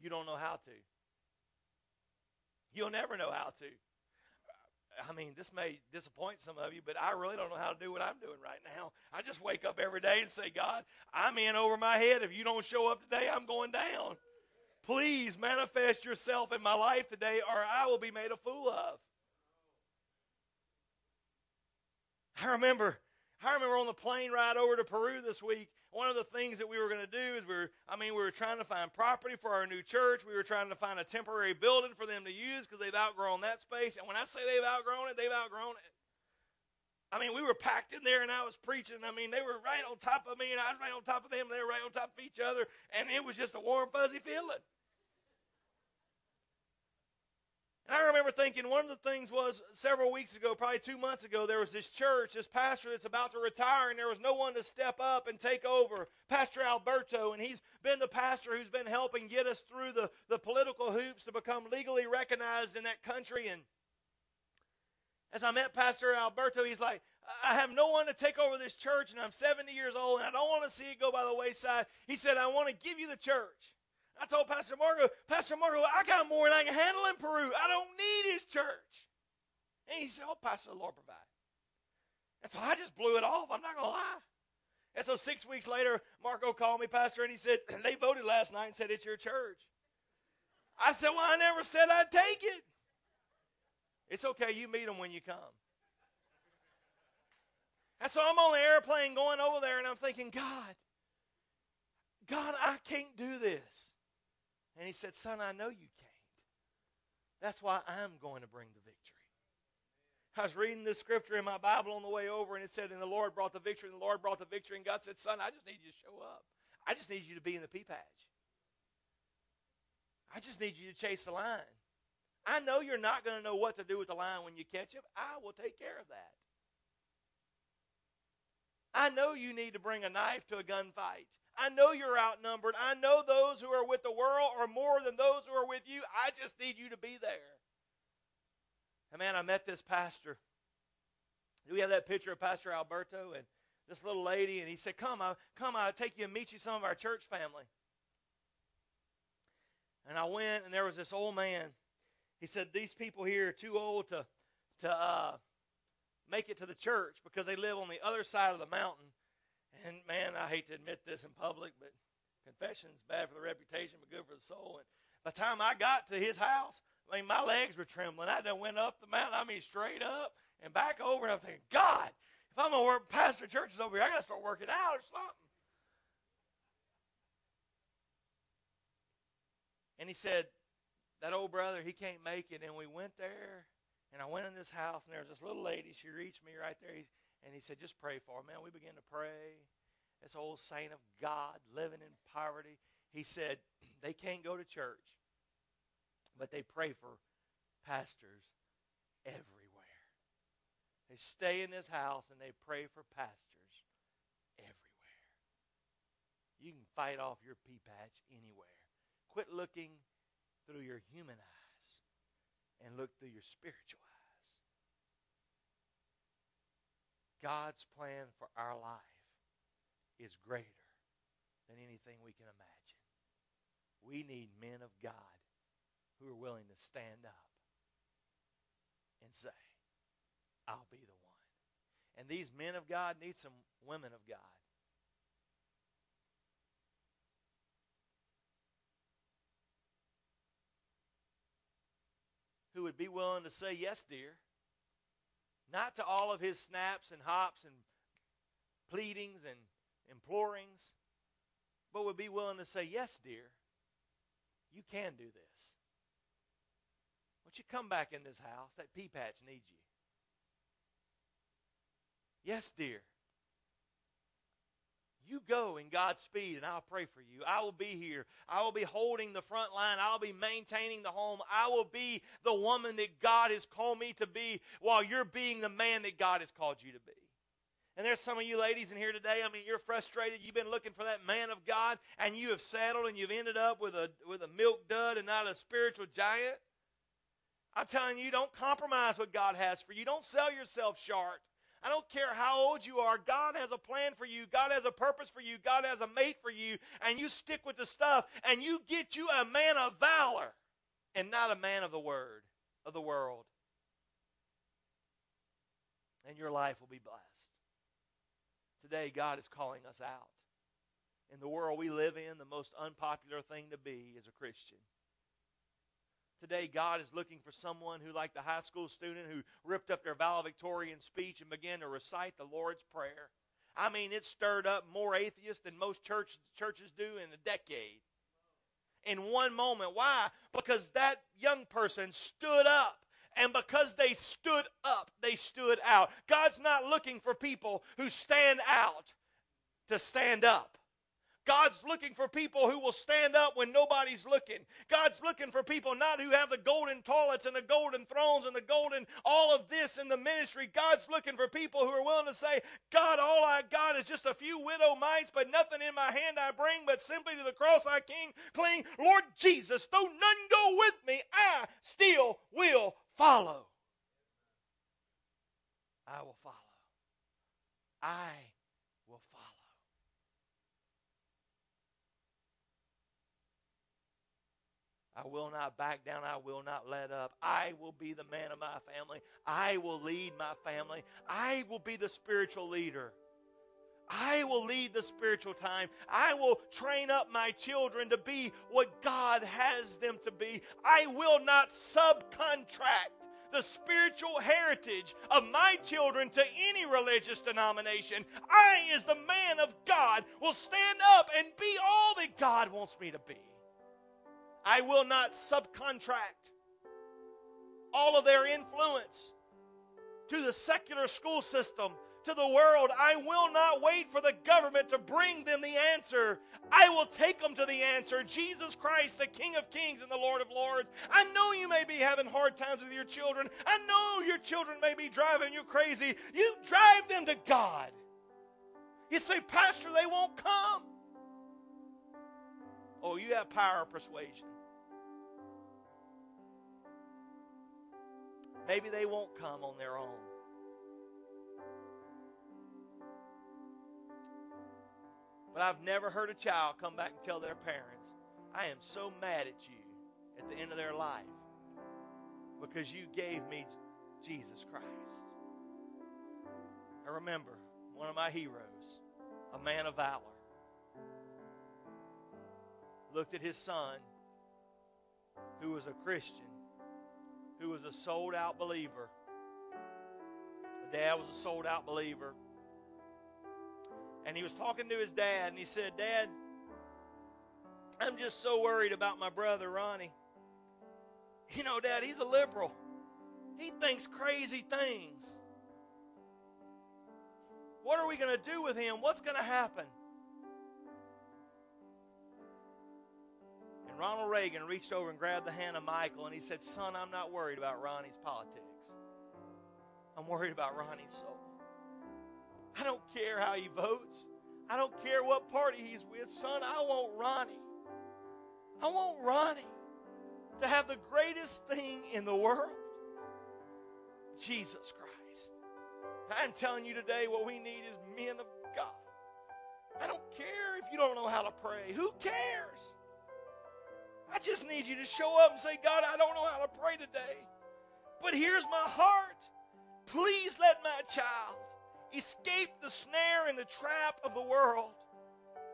You don't know how to. You'll never know how to. I mean, this may disappoint some of you, but I really don't know how to do what I'm doing right now. I just wake up every day and say, God, I'm in over my head. If you don't show up today, I'm going down. Please manifest yourself in my life today, or I will be made a fool of. I remember I remember on the plane ride over to Peru this week, one of the things that we were going to do is we were, I mean, we were trying to find property for our new church. We were trying to find a temporary building for them to use because they've outgrown that space. And when I say they've outgrown it, they've outgrown it. I mean, we were packed in there and I was preaching. I mean, they were right on top of me and I was right on top of them. They were right on top of each other. And it was just a warm, fuzzy feeling. And I remember thinking one of the things was several weeks ago, probably two months ago, there was this church, this pastor that's about to retire, and there was no one to step up and take over. Pastor Alberto, and he's been the pastor who's been helping get us through the, the political hoops to become legally recognized in that country. And as I met Pastor Alberto, he's like, I have no one to take over this church, and I'm 70 years old, and I don't want to see it go by the wayside. He said, I want to give you the church. I told Pastor Marco, Pastor Marco, I got more than I can handle in Peru. I don't need his church. And he said, Oh, Pastor, the Lord provide. And so I just blew it off. I'm not going to lie. And so six weeks later, Marco called me, Pastor, and he said, They voted last night and said it's your church. I said, Well, I never said I'd take it. It's okay. You meet them when you come. And so I'm on the airplane going over there, and I'm thinking, God, God, I can't do this. And he said, Son, I know you can't. That's why I'm going to bring the victory. I was reading this scripture in my Bible on the way over, and it said, And the Lord brought the victory, and the Lord brought the victory. And God said, Son, I just need you to show up. I just need you to be in the pea patch. I just need you to chase the line. I know you're not going to know what to do with the line when you catch it. I will take care of that. I know you need to bring a knife to a gunfight. I know you're outnumbered. I know those who are with the world are more than those who are with you. I just need you to be there. And man, I met this pastor. Do we have that picture of Pastor Alberto and this little lady, and he said, Come, I come, I'll take you and meet you some of our church family. And I went, and there was this old man. He said, These people here are too old to, to uh, make it to the church because they live on the other side of the mountain. And man, I hate to admit this in public, but confession's bad for the reputation, but good for the soul. And By the time I got to his house, I mean, my legs were trembling. I done went up the mountain, I mean, straight up and back over, and I'm thinking, God, if I'm going to work pastor churches over here, I got to start working out or something. And he said, that old brother, he can't make it. And we went there, and I went in this house, and there was this little lady. She reached me right there, and he said, just pray for her. Man, we began to pray. This old saint of God living in poverty. He said, they can't go to church, but they pray for pastors everywhere. They stay in this house, and they pray for pastors everywhere. You can fight off your pea patch anywhere. Quit looking through your human eyes and look through your spiritual eyes. God's plan for our life is greater than anything we can imagine. We need men of God who are willing to stand up and say, I'll be the one. And these men of God need some women of God who would be willing to say, Yes, dear. Not to all of his snaps and hops and pleadings and implorings, but would be willing to say, Yes, dear, you can do this. Won't you come back in this house? That pea patch needs you. Yes, dear. You go in God's speed, and I'll pray for you. I will be here. I will be holding the front line. I'll be maintaining the home. I will be the woman that God has called me to be while you're being the man that God has called you to be. And there's some of you ladies in here today. I mean, you're frustrated. You've been looking for that man of God, and you have settled, and you've ended up with a with a milk dud and not a spiritual giant. I'm telling you, don't compromise what God has for you. Don't sell yourself short. I don't care how old you are. God has a plan for you. God has a purpose for you. God has a mate for you. And you stick with the stuff and you get you a man of valor and not a man of the word, of the world. And your life will be blessed. Today, God is calling us out. In the world we live in, the most unpopular thing to be is a Christian. Today, God is looking for someone who, like the high school student who ripped up their valedictorian speech and began to recite the Lord's Prayer. I mean, it stirred up more atheists than most church, churches do in a decade. In one moment. Why? Because that young person stood up. And because they stood up, they stood out. God's not looking for people who stand out to stand up. God's looking for people who will stand up when nobody's looking. God's looking for people not who have the golden toilets and the golden thrones and the golden all of this in the ministry. God's looking for people who are willing to say, God, all I got is just a few widow mites, but nothing in my hand I bring, but simply to the cross I cling. cling. Lord Jesus, though none go with me, I still will follow. I will follow. I I will not back down. I will not let up. I will be the man of my family. I will lead my family. I will be the spiritual leader. I will lead the spiritual time. I will train up my children to be what God has them to be. I will not subcontract the spiritual heritage of my children to any religious denomination. I, as the man of God, will stand up and be all that God wants me to be. I will not subcontract all of their influence to the secular school system, to the world. I will not wait for the government to bring them the answer. I will take them to the answer Jesus Christ, the King of Kings and the Lord of Lords. I know you may be having hard times with your children. I know your children may be driving you crazy. You drive them to God. You say, Pastor, they won't come. Oh, you have power of persuasion. Maybe they won't come on their own. But I've never heard a child come back and tell their parents, I am so mad at you at the end of their life because you gave me Jesus Christ. I remember one of my heroes, a man of valor, looked at his son who was a Christian, who was a sold out believer. The dad was a sold out believer. And he was talking to his dad, and he said, Dad, I'm just so worried about my brother, Ronnie. You know, Dad, he's a liberal. He thinks crazy things. What are we going to do with him? What's going to happen? Ronald Reagan reached over and grabbed the hand of Michael and he said, Son, I'm not worried about Ronnie's politics. I'm worried about Ronnie's soul. I don't care how he votes. I don't care what party he's with. Son, I want Ronnie. I want Ronnie to have the greatest thing in the world Jesus Christ. I'm telling you today, what we need is men of God. I don't care if you don't know how to pray. Who cares? I just need you to show up and say, God, I don't know how to pray today, but here's my heart. Please let my child escape the snare and the trap of the world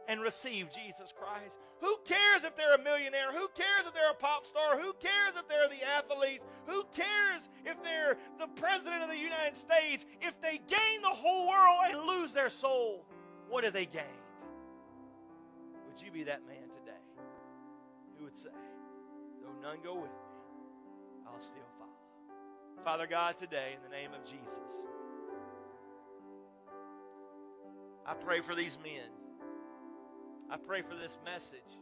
and receive Jesus Christ. Who cares if they're a millionaire? Who cares if they're a pop star? Who cares if they're the athletes? Who cares if they're the president of the United States? If they gain the whole world and lose their soul, what have they gained? Would you be that man who would say, Though none go with me, I'll still follow? Father God, today, in the name of Jesus, I pray for these men. I pray for this message.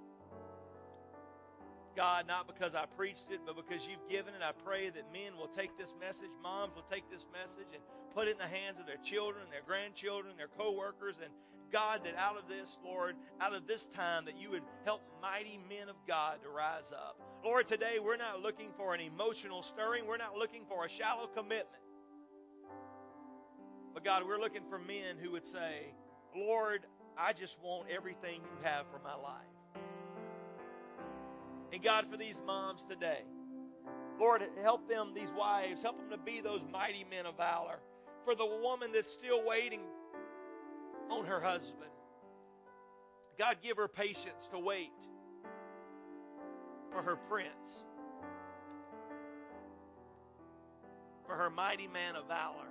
God, not because I preached it, but because you've given it, I pray that men will take this message, moms will take this message and put it in the hands of their children, their grandchildren, their co-workers, and God, that out of this, Lord, out of this time, that you would help mighty men of God to rise up. Lord, today we're not looking for an emotional stirring. We're not looking for a shallow commitment. But God, we're looking for men who would say, Lord, I just want everything you have for my life. And God, for these moms today, Lord, help them, these wives, help them to be those mighty men of valor. For the woman that's still waiting on her husband, God, give her patience to wait for her prince, for her mighty man of valor.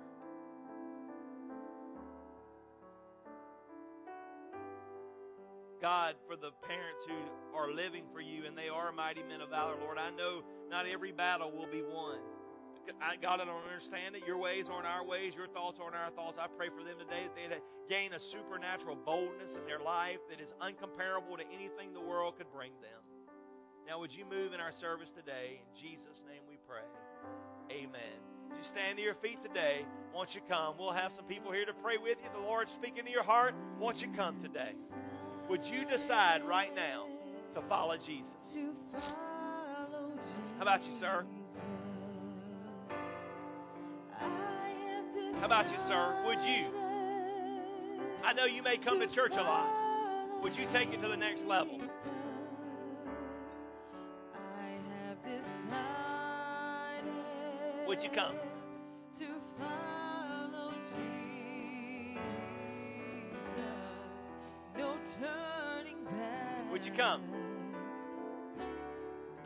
God, for the parents who are living for you and they are mighty men of valor, Lord, I know not every battle will be won. I, God, I don't understand it. Your ways aren't our ways. Your thoughts aren't our thoughts. I pray for them today that they gain a supernatural boldness in their life that is uncomparable to anything the world could bring them. Now, would you move in our service today? In Jesus' name we pray. Amen. As you stand to your feet today, won't you come? We'll have some people here to pray with you. The Lord speaking to your heart. Won't you come today? Would you decide right now to follow Jesus? How about you, sir? How about you, sir? Would you? I know you may come to church a lot. Would you take it to the next level? Would you come? Would you come?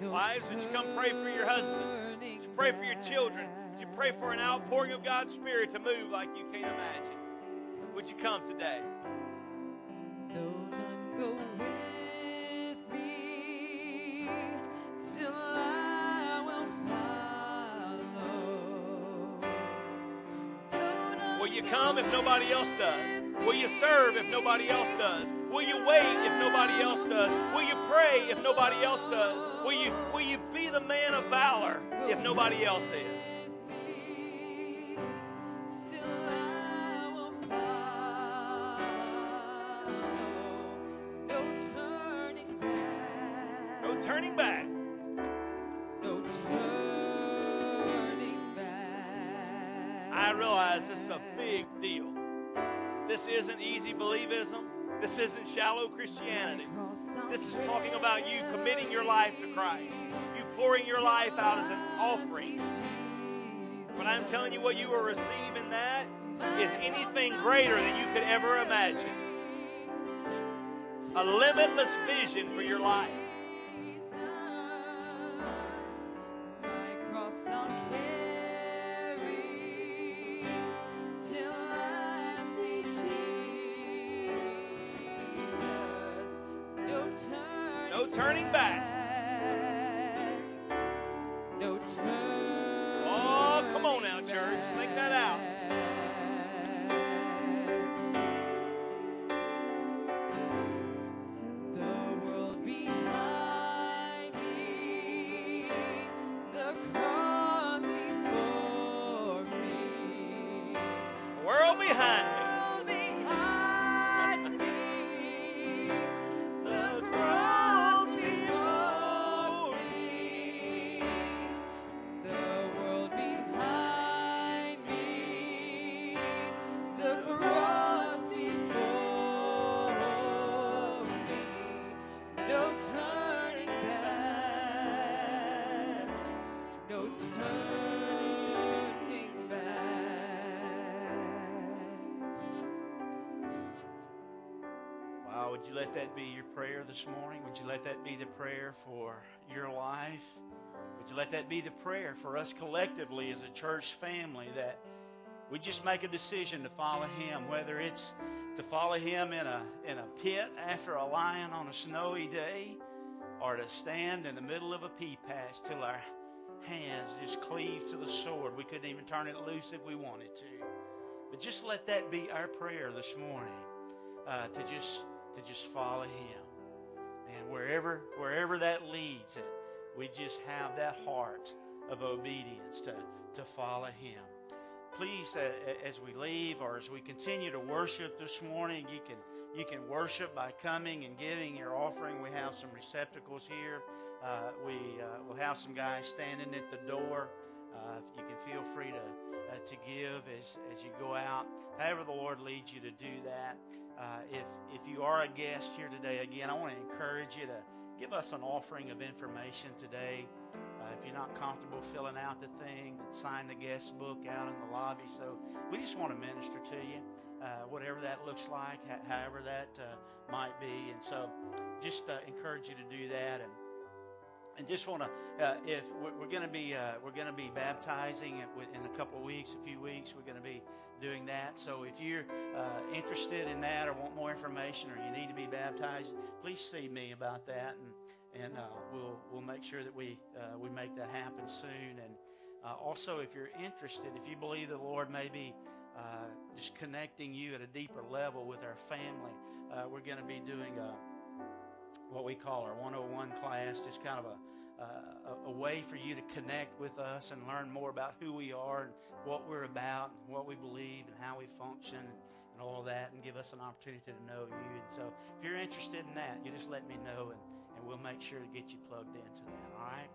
Wives, would you come pray for your husband? Would you pray for your children? Back. Would you pray for an outpouring of God's Spirit to move like you can't imagine? Would you come today? Though none go with me, still I will follow. Will you come if nobody else does? Will you serve if nobody else does? Will you wait if nobody else does? Will you pray if nobody else does? Will you will you be the man of valor if nobody else is? This isn't shallow Christianity. This is talking about you committing your life to Christ, you pouring your life out as an offering. But I'm telling you, what you will receive in that is anything greater than you could ever imagine. A limitless vision for your life. This morning? Would you let that be the prayer for your life? Would you let that be the prayer for us collectively as a church family that we just make a decision to follow Him, whether it's to follow Him in a, in a pit after a lion on a snowy day or to stand in the middle of a pea patch till our hands just cleave to the sword. We couldn't even turn it loose if we wanted to. But just let that be our prayer this morning uh, to just to just follow Him, and wherever wherever that leads, that we just have that heart of obedience to to follow Him. Please, uh, as we leave or as we continue to worship this morning, you can you can worship by coming and giving your offering. We have some receptacles here. Uh, we uh, will have some guys standing at the door. Uh, you can feel free to uh, to give as, as you go out. However, the Lord leads you to do that. Uh, if if you are a guest here today, again, I want to encourage you to give us an offering of information today. Uh, if you're not comfortable filling out the thing, sign the guest book out in the lobby. So we just want to minister to you, uh, whatever that looks like, ho- however that uh, might be. And so just uh, encourage you to do that. And and just want to, uh, if we're, going to be, uh, we're going to be baptizing in a couple of weeks, a few weeks. We're going to be doing that. So if you're uh, interested in that or want more information or you need to be baptized, please see me about that, and and uh, we'll we'll make sure that we uh, we make that happen soon. And uh, also, if you're interested, if you believe the Lord may be just connecting you at a deeper level with our family, we're going to be doing a what we call our 101 class, just kind of a, uh, a, way for you to connect with us and learn more about who we are and what we're about and what we believe and how we function and, and all that and give us an opportunity to know you. And so if you're interested in that, you just let me know and, and we'll make sure to get you plugged into that, all right?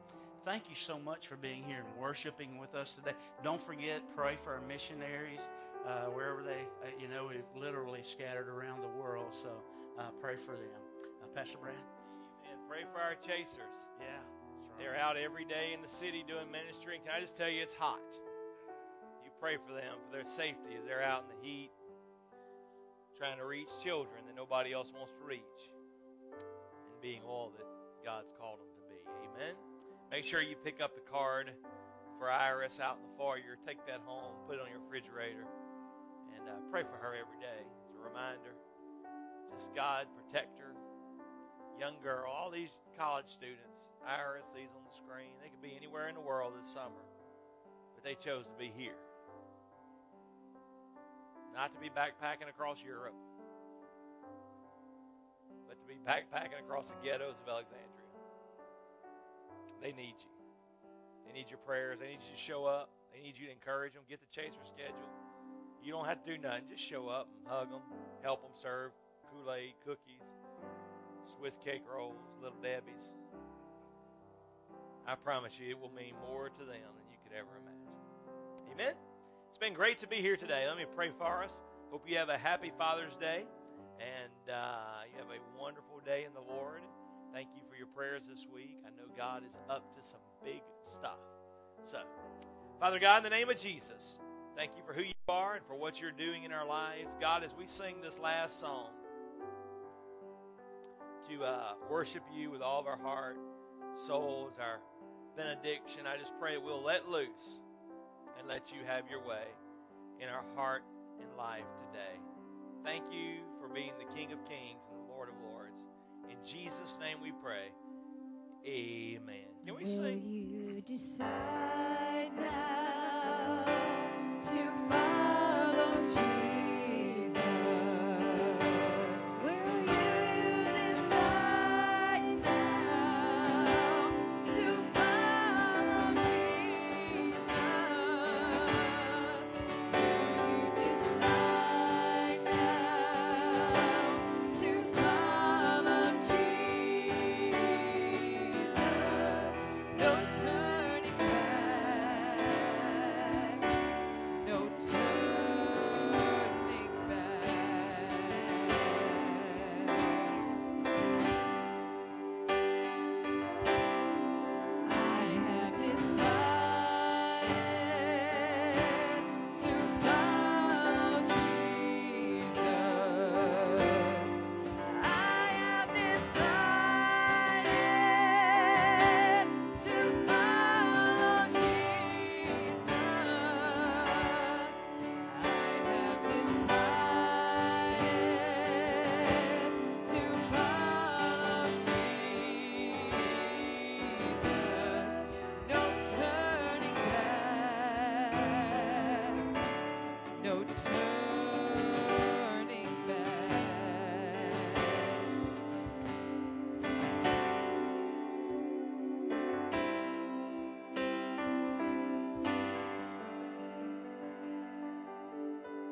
Thank you so much for being here and worshiping with us today. Don't forget, pray for our missionaries uh, wherever they, uh, you know, we've literally scattered around the world. So uh, pray for them. Pastor Brad? And pray for our chasers. Yeah. right. They're out every day in the city doing ministry. Can I just tell you, it's hot. You pray for them, for their safety as they're out in the heat, trying to reach children that nobody else wants to reach, and being all that God's called them to be. Amen. Make sure you pick up the card for Iris out in the foyer. Take that home, put it on your refrigerator, and uh, pray for her every day. It's a reminder. Just God protect her young girl, all these college students, these on the screen, they could be anywhere in the world this summer, but they chose to be here. Not to be backpacking across Europe, but to be backpacking across the ghettos of Alexandria. They need you. They need your prayers. They need you to show up. They need you to encourage them. Get the chaser schedule. You don't have to do nothing. Just show up and hug them, help them serve Kool Aid, cookies, Swiss cake rolls, little Debbie's. I promise you, it will mean more to them than you could ever imagine. Amen. It's been great to be here today. Let me pray for us. Hope you have a happy Father's Day and uh, you have a wonderful day in the Lord. Thank you for your prayers this week. I know God is up to some big stuff. So, Father God, in the name of Jesus, thank you for who you are and for what you're doing in our lives. God, as we sing this last song, to uh, worship you with all of our heart, souls, our benediction. I just pray we'll let loose and let you have your way in our heart and life today. Thank you for being the King of Kings and the Lord of Lords. In Jesus' name we pray. Amen. Can we Will sing?